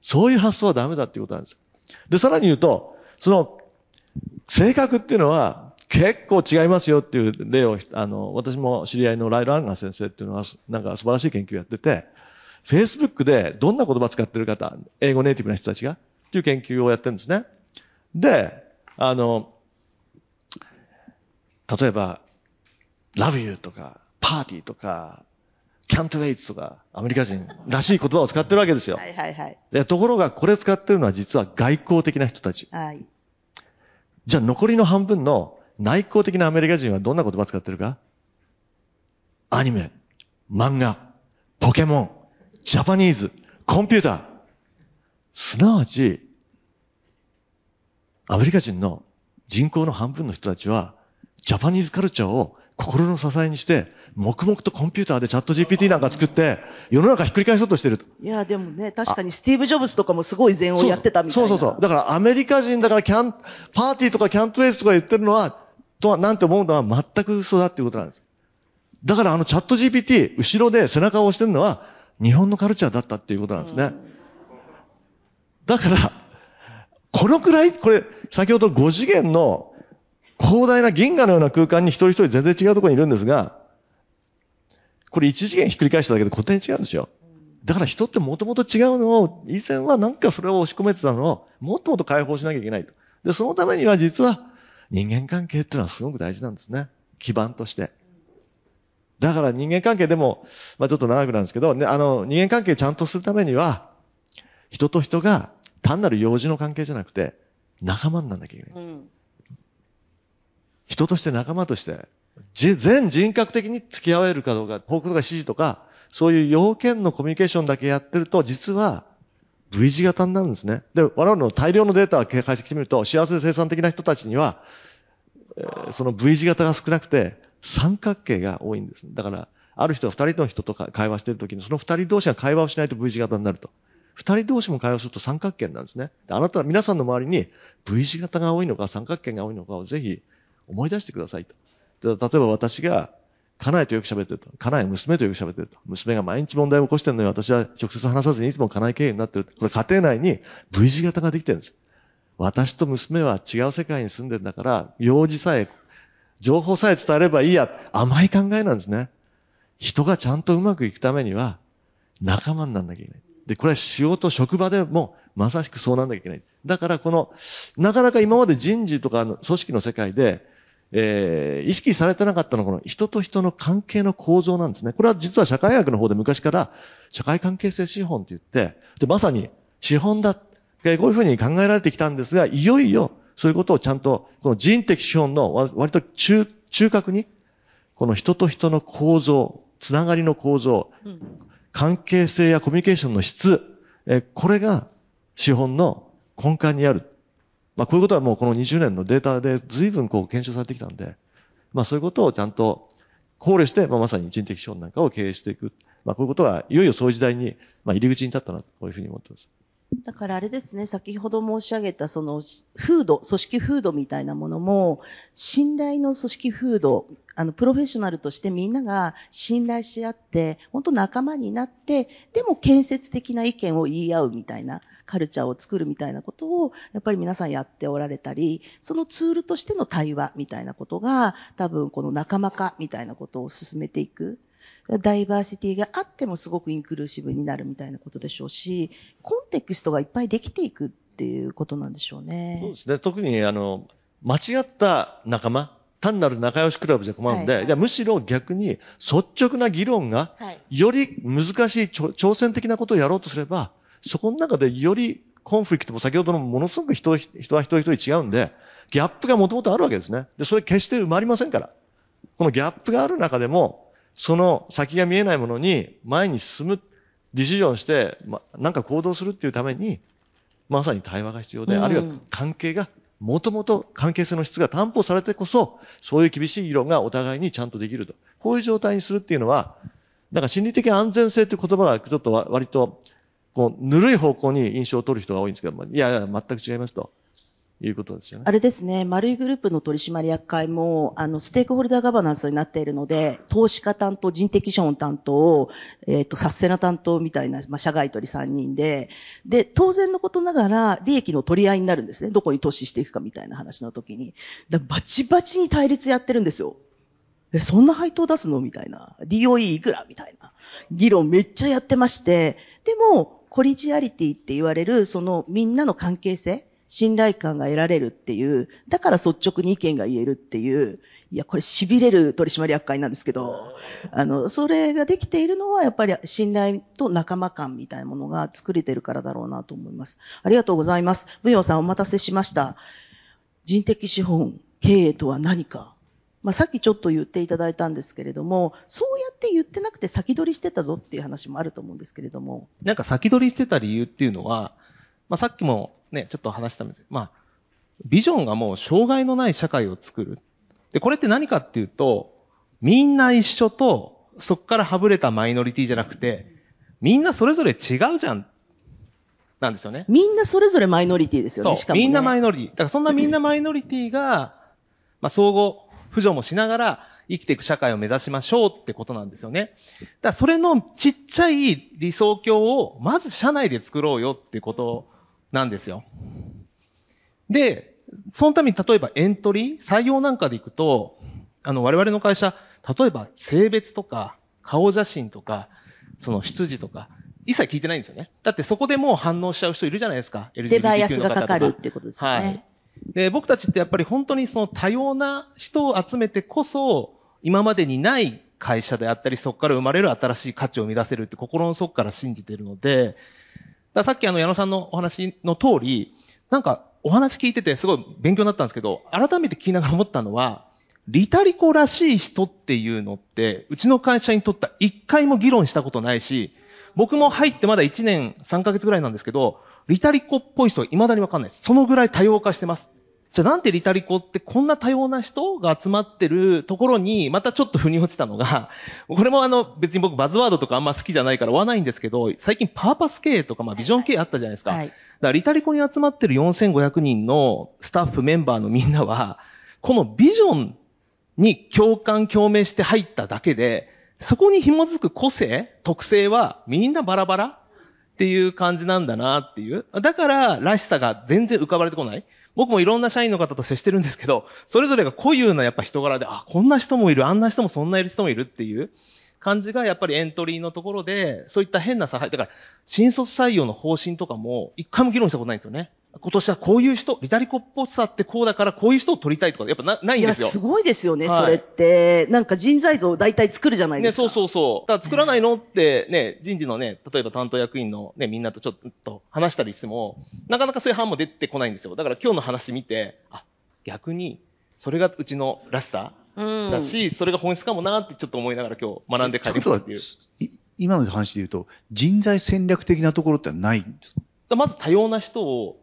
そういう発想はダメだっていうことなんです。で、さらに言うと、その、性格っていうのは結構違いますよっていう例を、あの、私も知り合いのライル・アンガー先生っていうのは、なんか素晴らしい研究をやってて、Facebook でどんな言葉使ってる方、英語ネイティブな人たちが、っていう研究をやってるんですね。で、あの、例えば、love you とか、パーティーとか、can't wait とか、アメリカ人らしい言葉を使ってるわけですよ。はいはいはい。で、ところがこれ使ってるのは実は外交的な人たち。はい。じゃあ残りの半分の内向的なアメリカ人はどんな言葉を使ってるか？アニメ、漫画、ポケモン、ジャパニーズ、コンピューター。すなわち、アメリカ人の人口の半分の人たちは、ジャパニーズカルチャーを心の支えにして、黙々とコンピューターでチャット GPT なんか作って、世の中ひっくり返そうとしてると。いや、でもね、確かにスティーブ・ジョブズとかもすごい禅をやってたみたいな。そうそうそう。だからアメリカ人だからキャン、パーティーとかキャントウェイスとか言ってるのは、とは、なんて思うのは全く嘘だっていうことなんです。だからあのチャット GPT、後ろで背中を押してるのは、日本のカルチャーだったっていうことなんですね。だから、このくらい、これ、先ほど5次元の広大な銀河のような空間に一人一人全然違うところにいるんですが、これ一次元ひっくり返しただけで固定に違うんですよ。だから人ってもともと違うのを、以前はなんかそれを押し込めてたのを、もっともっと解放しなきゃいけないと。で、そのためには実は人間関係っていうのはすごく大事なんですね。基盤として。だから人間関係でも、まあちょっと長くなんですけど、ね、あの、人間関係ちゃんとするためには、人と人が単なる用事の関係じゃなくて、仲間にならなきゃいけない。うん人として仲間として、全人格的に付き合えるかどうか、報告とか指示とか、そういう要件のコミュニケーションだけやってると、実は V 字型になるんですね。で、我々の大量のデータを解析してみると、幸せで生産的な人たちには、その V 字型が少なくて、三角形が多いんです。だから、ある人は二人の人とか会話しているときに、その二人同士が会話をしないと V 字型になると。二人同士も会話すると三角形なんですね。あなたは皆さんの周りに V 字型が多いのか三角形が多いのかをぜひ思い出してくださいと。例えば私が、家内とよく喋ってると。家内娘とよく喋ってると。娘が毎日問題を起こしてるのに私は直接話さずにいつも家内経営になってる。これ家庭内に V 字型ができてるんです。私と娘は違う世界に住んでるんだから、用事さえ、情報さえ伝えればいいや。甘い考えなんですね。人がちゃんとうまくいくためには、仲間にならなきゃいけない。で、これは仕事、職場でもまさしくそうなんなきゃいけない。だからこの、なかなか今まで人事とかの組織の世界で、えー、意識されてなかったのはこの人と人の関係の構造なんですね。これは実は社会学の方で昔から社会関係性資本って言って、で、まさに資本だ。こういうふうに考えられてきたんですが、いよいよそういうことをちゃんと、この人的資本の割と中、中核に、この人と人の構造、つながりの構造、関係性やコミュニケーションの質、えこれが資本の根幹にある。まあこういうことはもうこの20年のデータで随分こう検証されてきたんで、まあそういうことをちゃんと考慮して、まあまさに人的資本なんかを経営していく。まあこういうことはいよいよそういう時代に、まあ入り口に立ったな、こういうふうに思ってます。だからあれですね、先ほど申し上げたその風土、組織風土みたいなものも、信頼の組織風土、あの、プロフェッショナルとしてみんなが信頼し合って、本当仲間になって、でも建設的な意見を言い合うみたいな、カルチャーを作るみたいなことを、やっぱり皆さんやっておられたり、そのツールとしての対話みたいなことが、多分この仲間化みたいなことを進めていく。ダイバーシティがあってもすごくインクルーシブになるみたいなことでしょうし、コンテクストがいっぱいできていくっていうことなんでしょうね。そうですね。特に、あの、間違った仲間、単なる仲良しクラブじゃ困るんで、はい、むしろ逆に率直な議論が、より難しい挑戦的なことをやろうとすれば、そこの中でよりコンフリクトも先ほどのものすごく人人は一人一人違うんで、ギャップがもともとあるわけですね。で、それ決して埋まりませんから。このギャップがある中でも、その先が見えないものに前に進む、ディシジョンして、ま、なんか行動するっていうために、まさに対話が必要で、うん、あるいは関係が、もともと関係性の質が担保されてこそ、そういう厳しい議論がお互いにちゃんとできると。こういう状態にするっていうのは、なんか心理的安全性っていう言葉がちょっと割と、こう、ぬるい方向に印象を取る人が多いんですけども、いやいや、全く違いますと。いうことですよね。あれですね、丸いグループの取締役会も、あの、ステークホルダーガバナンスになっているので、投資家担当、人的資本担当、えっ、ー、と、サステナ担当みたいな、まあ、社外取り3人で、で、当然のことながら、利益の取り合いになるんですね。どこに投資していくかみたいな話の時に。バチバチに対立やってるんですよ。え、そんな配当出すのみたいな。DOE いくらみたいな。議論めっちゃやってまして、でも、コリジアリティって言われる、そのみんなの関係性、信頼感が得られるっていう、だから率直に意見が言えるっていう、いや、これ痺れる取締役会なんですけど、あの、それができているのは、やっぱり信頼と仲間感みたいなものが作れてるからだろうなと思います。ありがとうございます。ブヨさんお待たせしました。人的資本、経営とは何か。まあ、さっきちょっと言っていただいたんですけれども、そうやって言ってなくて先取りしてたぞっていう話もあると思うんですけれども。なんか先取りしてた理由っていうのは、まあ、さっきもね、ちょっと話したんですまあ、ビジョンがもう障害のない社会を作る。で、これって何かっていうと、みんな一緒と、そこからはぶれたマイノリティじゃなくて、みんなそれぞれ違うじゃん。なんですよね。みんなそれぞれマイノリティですよね、しかも、ね、みんなマイノリティ。だからそんなみんなマイノリティが、まあ、相互扶助もしながら生きていく社会を目指しましょうってことなんですよね。だからそれのちっちゃい理想郷をまず社内で作ろうよってことなんですよ。で、そのために例えばエントリー、採用なんかでいくと、あの、我々の会社、例えば性別とか、顔写真とか、その出自とか、一切聞いてないんですよね。だってそこでもう反応しちゃう人いるじゃないですか。LGBT の方とか。デバイアスがかかるってことですね。はい。で、僕たちってやっぱり本当にその多様な人を集めてこそ、今までにない会社であったり、そこから生まれる新しい価値を生み出せるって心の底から信じているので、さっきあの矢野さんのお話の通り、なんかお話聞いててすごい勉強になったんですけど、改めて聞きながら思ったのは、リタリコらしい人っていうのって、うちの会社にとった一回も議論したことないし、僕も入ってまだ1年3ヶ月ぐらいなんですけど、リタリコっぽい人は未だにわかんないです。そのぐらい多様化してます。じゃあなんでリタリコってこんな多様な人が集まってるところに、またちょっと腑に落ちたのが、これもあの別に僕バズワードとかあんま好きじゃないから追わないんですけど、最近パーパス経営とかまあビジョン経営あったじゃないですか。はい、だからリタリコに集まってる4500人のスタッフメンバーのみんなは、このビジョンに共感共鳴して入っただけで、そこに紐づく個性、特性はみんなバラバラっていう感じなんだなっていう。だから、らしさが全然浮かばれてこない。僕もいろんな社員の方と接してるんですけど、それぞれが固有なやっぱ人柄で、あ、こんな人もいる、あんな人もそんないる人もいるっていう感じがやっぱりエントリーのところで、そういった変な差配、だから新卒採用の方針とかも一回も議論したことないんですよね。今年はこういう人、リタリコっぽさってこうだからこういう人を取りたいとか、やっぱなないんですよ。いや、すごいですよね、はい、それって。なんか人材像を大体作るじゃないですか。ね、そうそうそう。だから作らないのってね、人事のね、例えば担当役員のね、みんなとちょっと話したりしても、なかなかそういう班も出てこないんですよ。だから今日の話見て、あ、逆に、それがうちのらしさだし、うん、それが本質かもなってちょっと思いながら今日学んで帰りますっていう。今の話で言うと、人材戦略的なところってないんですか？まず多様な人を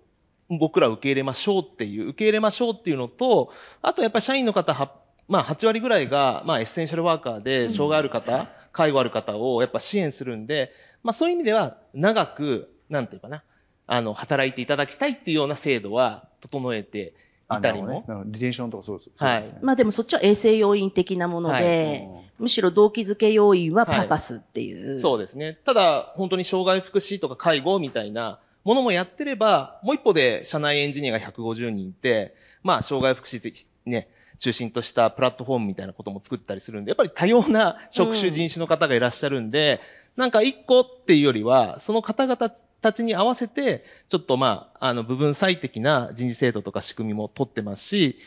僕ら受け入れましょうっていう、受け入れましょうっていうのと、あとやっぱり社員の方は、まあ8割ぐらいが、まあエッセンシャルワーカーで、障害ある方、介護ある方をやっぱ支援するんで、まあそういう意味では長く、なんていうかな、あの、働いていただきたいっていうような制度は整えていたりも。ね、リテンションとかそうです。はい。まあでもそっちは衛生要因的なもので、はい、むしろ動機づけ要因はパパスっていう、はい、そうですね。ただ、本当に障害福祉とか介護みたいなものもやってれば、もう一歩で社内エンジニアが150人いて、まあ、障害福祉的ね、中心としたプラットフォームみたいなことも作ったりするんで、やっぱり多様な職種人種の方がいらっしゃるんで、うん、なんか一個っていうよりは、その方々たちに合わせて、ちょっとまあ、あの、部分最適な人事制度とか仕組みも取ってますし、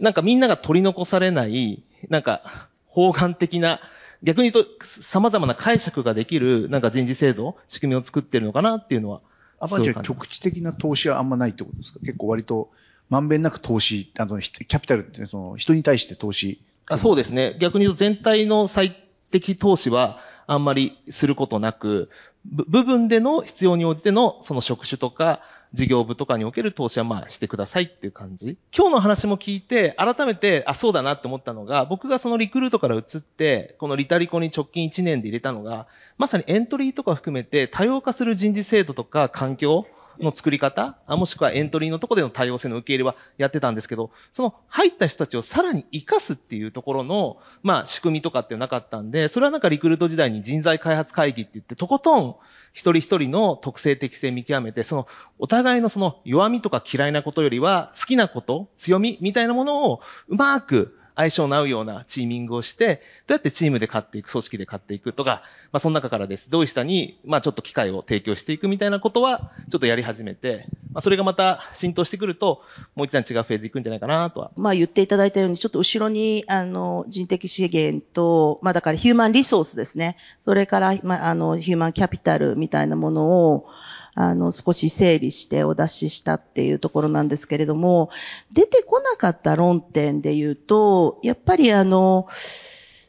なんかみんなが取り残されない、なんか、方眼的な、逆に言うと様々な解釈ができる、なんか人事制度、仕組みを作ってるのかなっていうのは。あまりじゃ局地的な投資はあんまないってことですか？結構割と、まんべんなく投資、あの、キャピタルってその人に対して投資。あそうですね。逆に言うと全体の最適投資はあんまりすることなく、部分での必要に応じてのその職種とか事業部とかにおける投資はまあしてくださいっていう感じ。今日の話も聞いて、改めて、あ、そうだなって思ったのが、僕がそのリクルートから移って、このリタリコに直近1年で入れたのが、まさにエントリーとか含めて多様化する人事制度とか環境の作り方、もしくはエントリーのところでの多様性の受け入れはやってたんですけど、その入った人たちをさらに活かすっていうところの、まあ仕組みとかってなかったんで、それはなんかリクルート時代に人材開発会議って言って、とことん一人一人の特性適性見極めて、そのお互いのその弱みとか嫌いなことよりは好きなこと、強みみたいなものをうまく相性の合うようなチーミングをして、どうやってチームで勝っていく、組織で勝っていくとか、まあその中からです。どういう人に、まあちょっと機会を提供していくみたいなことは、ちょっとやり始めて、まあそれがまた浸透してくると、もう一段違うフェーズいくんじゃないかなとは。まあ言っていただいたように、ちょっと後ろに、あの、人的資源と、まあだからヒューマンリソースですね。それから、まああの、ヒューマンキャピタルみたいなものを、あの、少し整理してお出ししたっていうところなんですけれども、出てこなかった論点で言うと、やっぱりあの、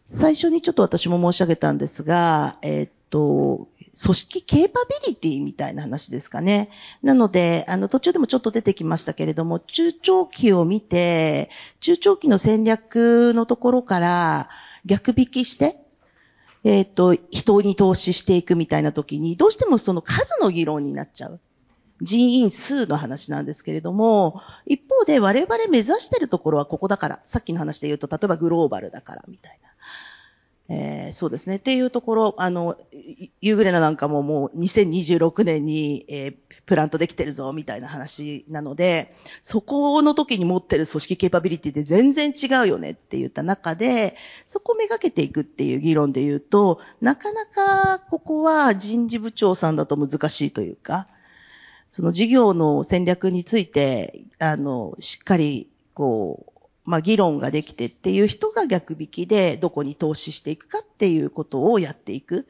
最初にちょっと私も申し上げたんですが、えっと、組織ケーパビリティみたいな話ですかね。なので、あの、途中でもちょっと出てきましたけれども、中長期を見て、中長期の戦略のところから逆引きして、えっ、ー、と、人に投資していくみたいな時に、どうしてもその数の議論になっちゃう。人員数の話なんですけれども、一方で我々目指してるところはここだから、さっきの話で言うと、例えばグローバルだからみたいな。えー、そうですね。っていうところ、あの、ユーグレナなんかももう2026年に、えー、プラントできてるぞ、みたいな話なので、そこの時に持ってる組織ケーパビリティで全然違うよねって言った中で、そこめがけていくっていう議論で言うと、なかなかここは人事部長さんだと難しいというか、その事業の戦略について、あの、しっかり、こう、まあ、議論ができてっていう人が逆引きでどこに投資していくかっていうことをやっていく。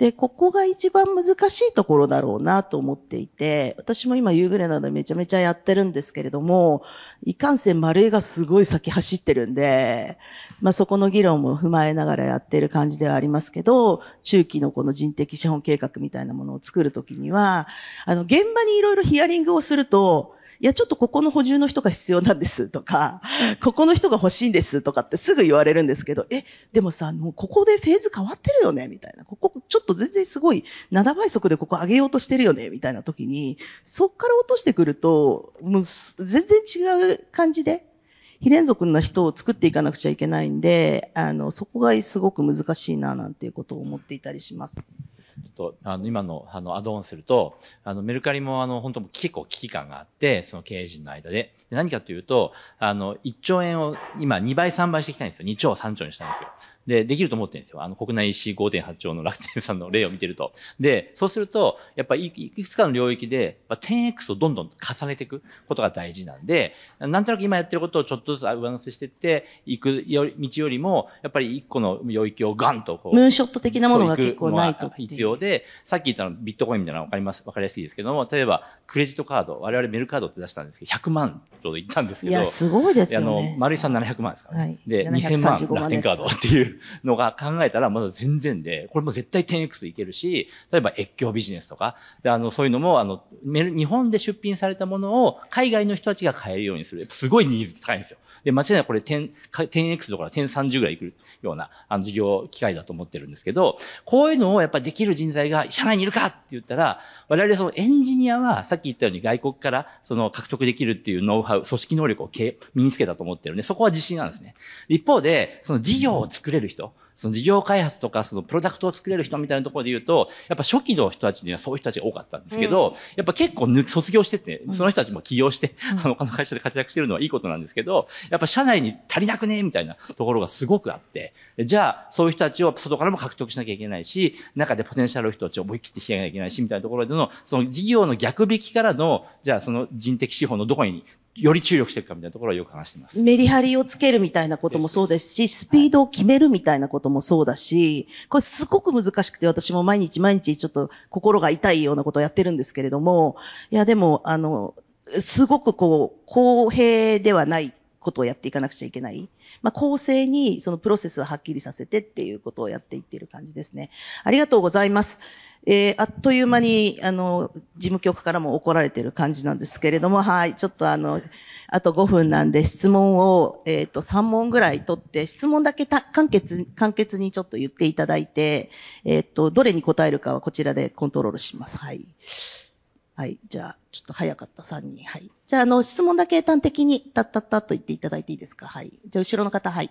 で、ここが一番難しいところだろうなと思っていて、私も今夕暮れなどめちゃめちゃやってるんですけれども、いかんせん丸絵がすごい先走ってるんで、まあそこの議論も踏まえながらやってる感じではありますけど、中期のこの人的資本計画みたいなものを作るときには、あの、現場にいろいろヒアリングをすると、いや、ちょっとここの補充の人が必要なんですとか、ここの人が欲しいんですとかってすぐ言われるんですけど、え、でもさ、もうここでフェーズ変わってるよねみたいな。ここちょっと全然すごい7倍速でここ上げようとしてるよねみたいな時に、そっから落としてくると、もう全然違う感じで、非連続な人を作っていかなくちゃいけないんで、あの、そこがすごく難しいななんていうことを思っていたりします。ちょっと、あの、今の、あの、アドオンすると、あの、メルカリも、あの、本当結構危機感があって、その経営陣の間で。何かというと、あの、1兆円を今2倍3倍していきたいんですよ。2兆3兆にしたんですよ。で、できると思ってるんですよ。あの、国内 EC5.8 兆の楽天さんの例を見てると。で、そうすると、やっぱりいくつかの領域で、10X をどんどん重ねていくことが大事なんで、なんとなく今やってることをちょっとずつ上乗せしていって、行く道よりも、やっぱり一個の領域をガンとこう。ムーンショット的なものが結構ないと。必要で、さっき言ったのビットコインみたいなのわかります、わかりやすいですけども、例えば、クレジットカード、我々メルカードって出したんですけど、100万ちょうどいったんですけど。いや、すごいですよね。あの、丸井さん700万ですから、ね。はい。で、2000万楽天カードっていう。のが考えたらまだ全然で、これも絶対 10X いけるし、例えば越境ビジネスとか、であの、そういうのも、あの、日本で出品されたものを海外の人たちが買えるようにする。すごいニーズ高いんですよ。で、間違いなくこれ10、10X とか1030ぐらいいくような、あの、事業機会だと思ってるんですけど、こういうのをやっぱできる人材が社内にいるかって言ったら、我々そのエンジニアは、さっき言ったように外国からその獲得できるっていうノウハウ、組織能力を身につけたと思ってるんで、そこは自信なんですね。一方で、その事業を作れる人、その事業開発とか、そのプロダクトを作れる人みたいなところで言うと、やっぱ初期の人たちにはそういう人たちが多かったんですけど、うん、やっぱ結構卒業してて、その人たちも起業して、うん、あの、他の会社で活躍してるのはいいことなんですけど、やっぱ社内に足りなくねみたいなところがすごくあって、じゃあ、そういう人たちを外からも獲得しなきゃいけないし、中でポテンシャルの人たちを思い切って引き上げなきゃいけないし、みたいなところでの、その事業の逆引きからの、じゃあその人的資本のどこにより注力していくかみたいなところはよく話してます。メリハリをつけるみたいなこともそうですし、スピードを決めるみたいなことももそうだし、これすごく難しくて私も毎日毎日ちょっと心が痛いようなことをやってるんですけれども、いやでも、あの、すごくこう、公平ではないことをやっていかなくちゃいけない。まあ、公正にそのプロセスをはっきりさせてっていうことをやっていっている感じですね。ありがとうございます。えー、あっという間に、あの、事務局からも怒られてる感じなんですけれども、はい、ちょっとあの、あと5分なんで質問を、えっ、ー、と、3問ぐらい取って、質問だけ簡潔、簡潔にちょっと言っていただいて、えっ、ー、と、どれに答えるかはこちらでコントロールします。はい。はい。じゃあ、ちょっと早かった3人。はい。じゃあ、あの、質問だけ端的に、たったったと言っていただいていいですか？はい。じゃあ、後ろの方、はい。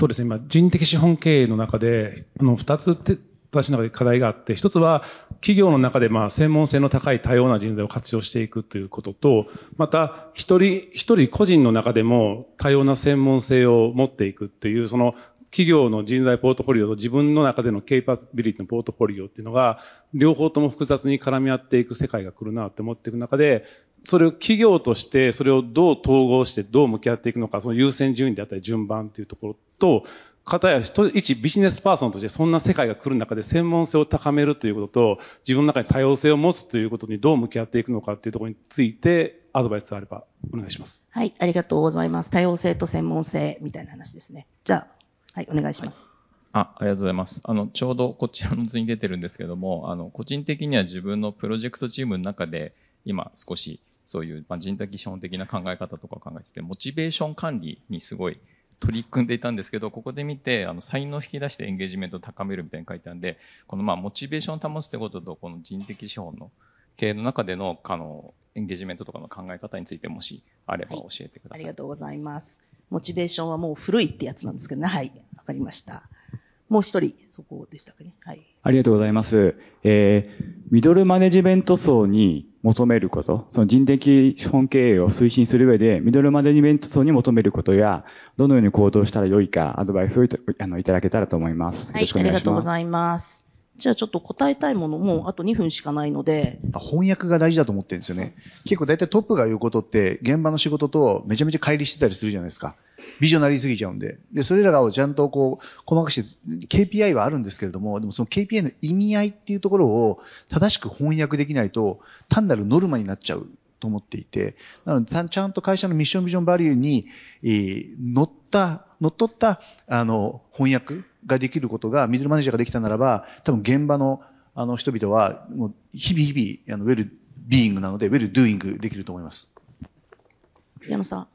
そうですね。今、人的資本経営の中で、あの、二つって私の中で課題があって、一つは企業の中でまあ専門性の高い多様な人材を活用していくということと、また一人一人個人の中でも多様な専門性を持っていくっていう、その企業の人材ポートフォリオと自分の中でのケイパビリティのポートフォリオっていうのが、両方とも複雑に絡み合っていく世界が来るなって思っていく中で、それを企業としてそれをどう統合してどう向き合っていくのか、その優先順位であったり順番っていうところと、方や一ビジネスパーソンとしてそんな世界が来る中で専門性を高めるということと、自分の中に多様性を持つということにどう向き合っていくのかというところについて、アドバイスがあればお願いします。はい、ありがとうございます。多様性と専門性みたいな話ですね。じゃあ、はい、お願いします。はいあ、ありがとうございます。あの、ちょうどこちらの図に出てるんですけども、あの、個人的には自分のプロジェクトチームの中で、今少しそういう、まあ、人的資本的な考え方とか考えてて、モチベーション管理にすごい取り組んでいたんですけど、ここで見て、あの、才能を引き出してエンゲージメントを高めるみたいに書いてあるんで、このまあ、モチベーションを保つってことと、この人的資本の経営の中での、あの、エンゲージメントとかの考え方について、もしあれば教えてください、はい、ありがとうございます。モチベーションはもう古いってやつなんですけどね。はい。わかりました。もう一人、そこでしたかね。はい。ありがとうございます。えー、ミドルマネジメント層に求めること、その人的資本経営を推進する上で、ミドルマネジメント層に求めることや、どのように行動したらよいか、アドバイスをいたあのいただけたらと思います。はい、ありがとうございます。じゃあちょっと答えたいものもあと2分しかないので。翻訳が大事だと思ってるんですよね。結構大体トップが言うことって現場の仕事とめちゃめちゃ乖離してたりするじゃないですか。ビジョナリーすぎちゃうんで。で、それらをちゃんとこう、細かくして、KPI はあるんですけれども、でもその KPI の意味合いっていうところを正しく翻訳できないと、単なるノルマになっちゃうと思っていて、なので、ちゃんと会社のミッションビジョンバリューに、えー、乗った、乗っ取った、あの、翻訳ができることが、ミドルマネージャーができたならば、多分現場の、あの人々は、もう、日々日々、あの、ウェルビーイングなので、ウェルドゥーイングできると思います。矢野さん。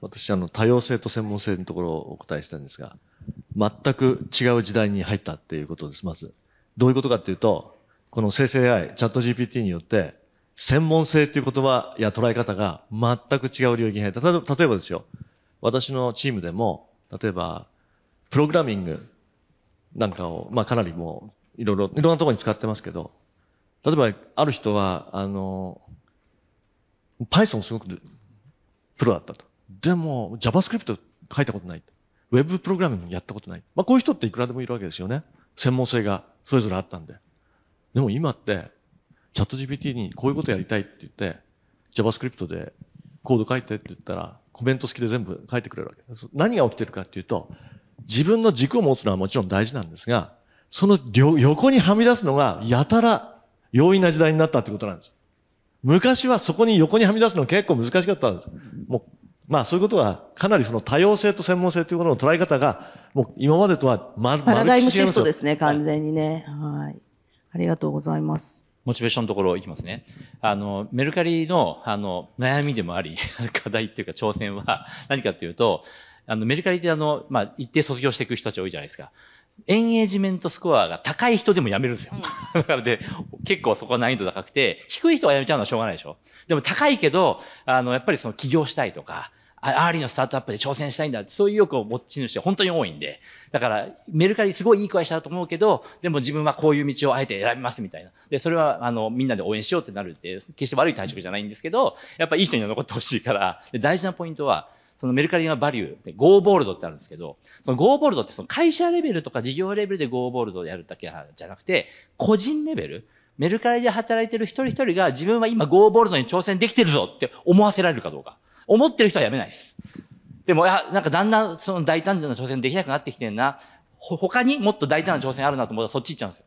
私、あの、多様性と専門性のところをお答えしたんですが、全く違う時代に入ったっていうことです、まず。どういうことかっていうと、この生成 AI、チャット GPT によって、専門性っていう言葉や捉え方が全く違う領域に入った。例えばですよ、私のチームでも、例えば、プログラミングなんかを、まあかなりもう、いろいろ、いろんなところに使ってますけど、例えば、ある人は、あの、Python すごくプロだったと。でも、JavaScript 書いたことない。Web プログラミングやったことない。まあ、こういう人っていくらでもいるわけですよね。専門性がそれぞれあったんで。でも今って、チャット GPT にこういうことやりたいって言って、JavaScript でコード書いてって言ったら、コメント付きで全部書いてくれるわけです。何が起きてるかっていうと、自分の軸を持つのはもちろん大事なんですが、その横にはみ出すのがやたら容易な時代になったってことなんです。昔はそこに横にはみ出すの結構難しかったんです。もうまあそういうことは、かなりその多様性と専門性というものの捉え方が、もう今までとはま、パラダイムシフトですね、完全にね。はい。ありがとうございます。モチベーションのところいきますね。あの、メルカリの、あの、悩みでもあり、課題っていうか挑戦は何かっていうと、あの、メルカリってあの、まあ、一定卒業していく人たち多いじゃないですか。エンゲージメントスコアが高い人でも辞めるんですよ。だからで、結構そこは難易度高くて、低い人が辞めちゃうのはしょうがないでしょ。でも高いけど、あの、やっぱりその起業したいとか、アーリーのスタートアップで挑戦したいんだそういう欲を持ち主は本当に多いんで。だから、メルカリすごいいい会社だと思うけど、でも自分はこういう道をあえて選びますみたいな。で、それは、あの、みんなで応援しようってなるって、決して悪い退職じゃないんですけど、やっぱいい人には残ってほしいから、で大事なポイントは、そのメルカリのバリューで、 Go Bold ってあるんですけど、その Go Bold ってその会社レベルとか事業レベルで Go Bold をやるだけじゃなくて、個人レベル、メルカリで働いてる一人一人が自分は今ゴーボールドに挑戦できてるぞって思わせられるかどうか。思ってる人はやめないです。でも、いや、なんかだんだんその大胆な挑戦できなくなってきてんな。他にもっと大胆な挑戦あるなと思ったらそっち行っちゃうんですよ。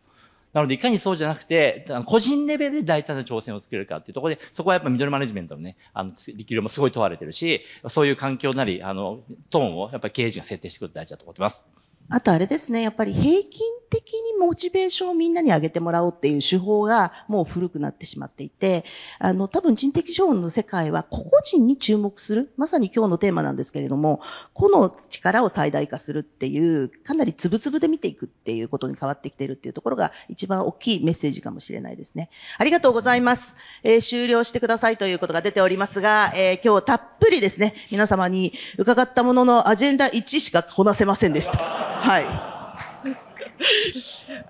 なので、いかにそうじゃなくて、個人レベルで大胆な挑戦を作れるかっていうところで、そこはやっぱミドルマネジメントのね、あの、力量もすごい問われてるし、そういう環境なり、あの、トーンをやっぱり経営陣が設定していくこと大事だと思ってます。あとあれですね、やっぱり平均的にモチベーションをみんなに上げてもらおうっていう手法がもう古くなってしまっていて、あの、多分人的資本の世界は個々人に注目する、まさに今日のテーマなんですけれども、個の力を最大化するっていう、かなりつぶつぶで見ていくっていうことに変わってきているっていうところが一番大きいメッセージかもしれないですね。ありがとうございます。えー、終了してくださいということが出ておりますが、えー、今日たっぷりですね、皆様に伺ったもののアジェンダ1しかこなせませんでした。はい。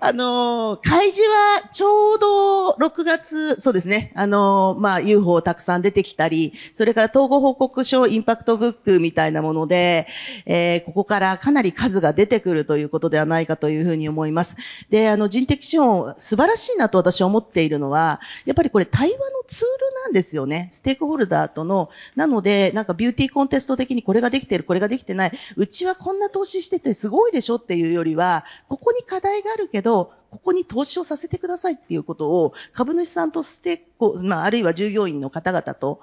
あの、開示はちょうど6月、そうですね、あの、まあ、UFO たくさん出てきたり、それから統合報告書インパクトブックみたいなもので、えー、ここからかなり数が出てくるということではないかというふうに思います。で、あの、人的資本、素晴らしいなと私は思っているのは、やっぱりこれ対話のツールなんですよね。ステークホルダーとの。なので、なんかビューティーコンテスト的にこれができてる、これができてない。うちはこんな投資しててすごいでしょっていうよりは、ここにに課題があるけど、ここに投資をさせてくださいっていうことを株主さんとステーク、まあ、あるいは従業員の方々と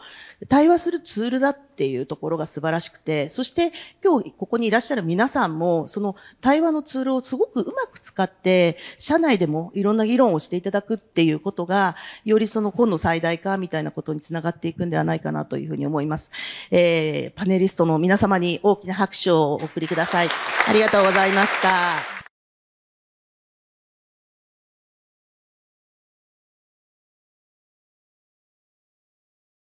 対話するツールだっていうところが素晴らしくて、そして今日ここにいらっしゃる皆さんもその対話のツールをすごくうまく使って社内でもいろんな議論をしていただくっていうことがよりその今度最大化みたいなことにつながっていくんではないかなというふうに思います。えー、パネリストの皆様に大きな拍手をお送りください。ありがとうございました。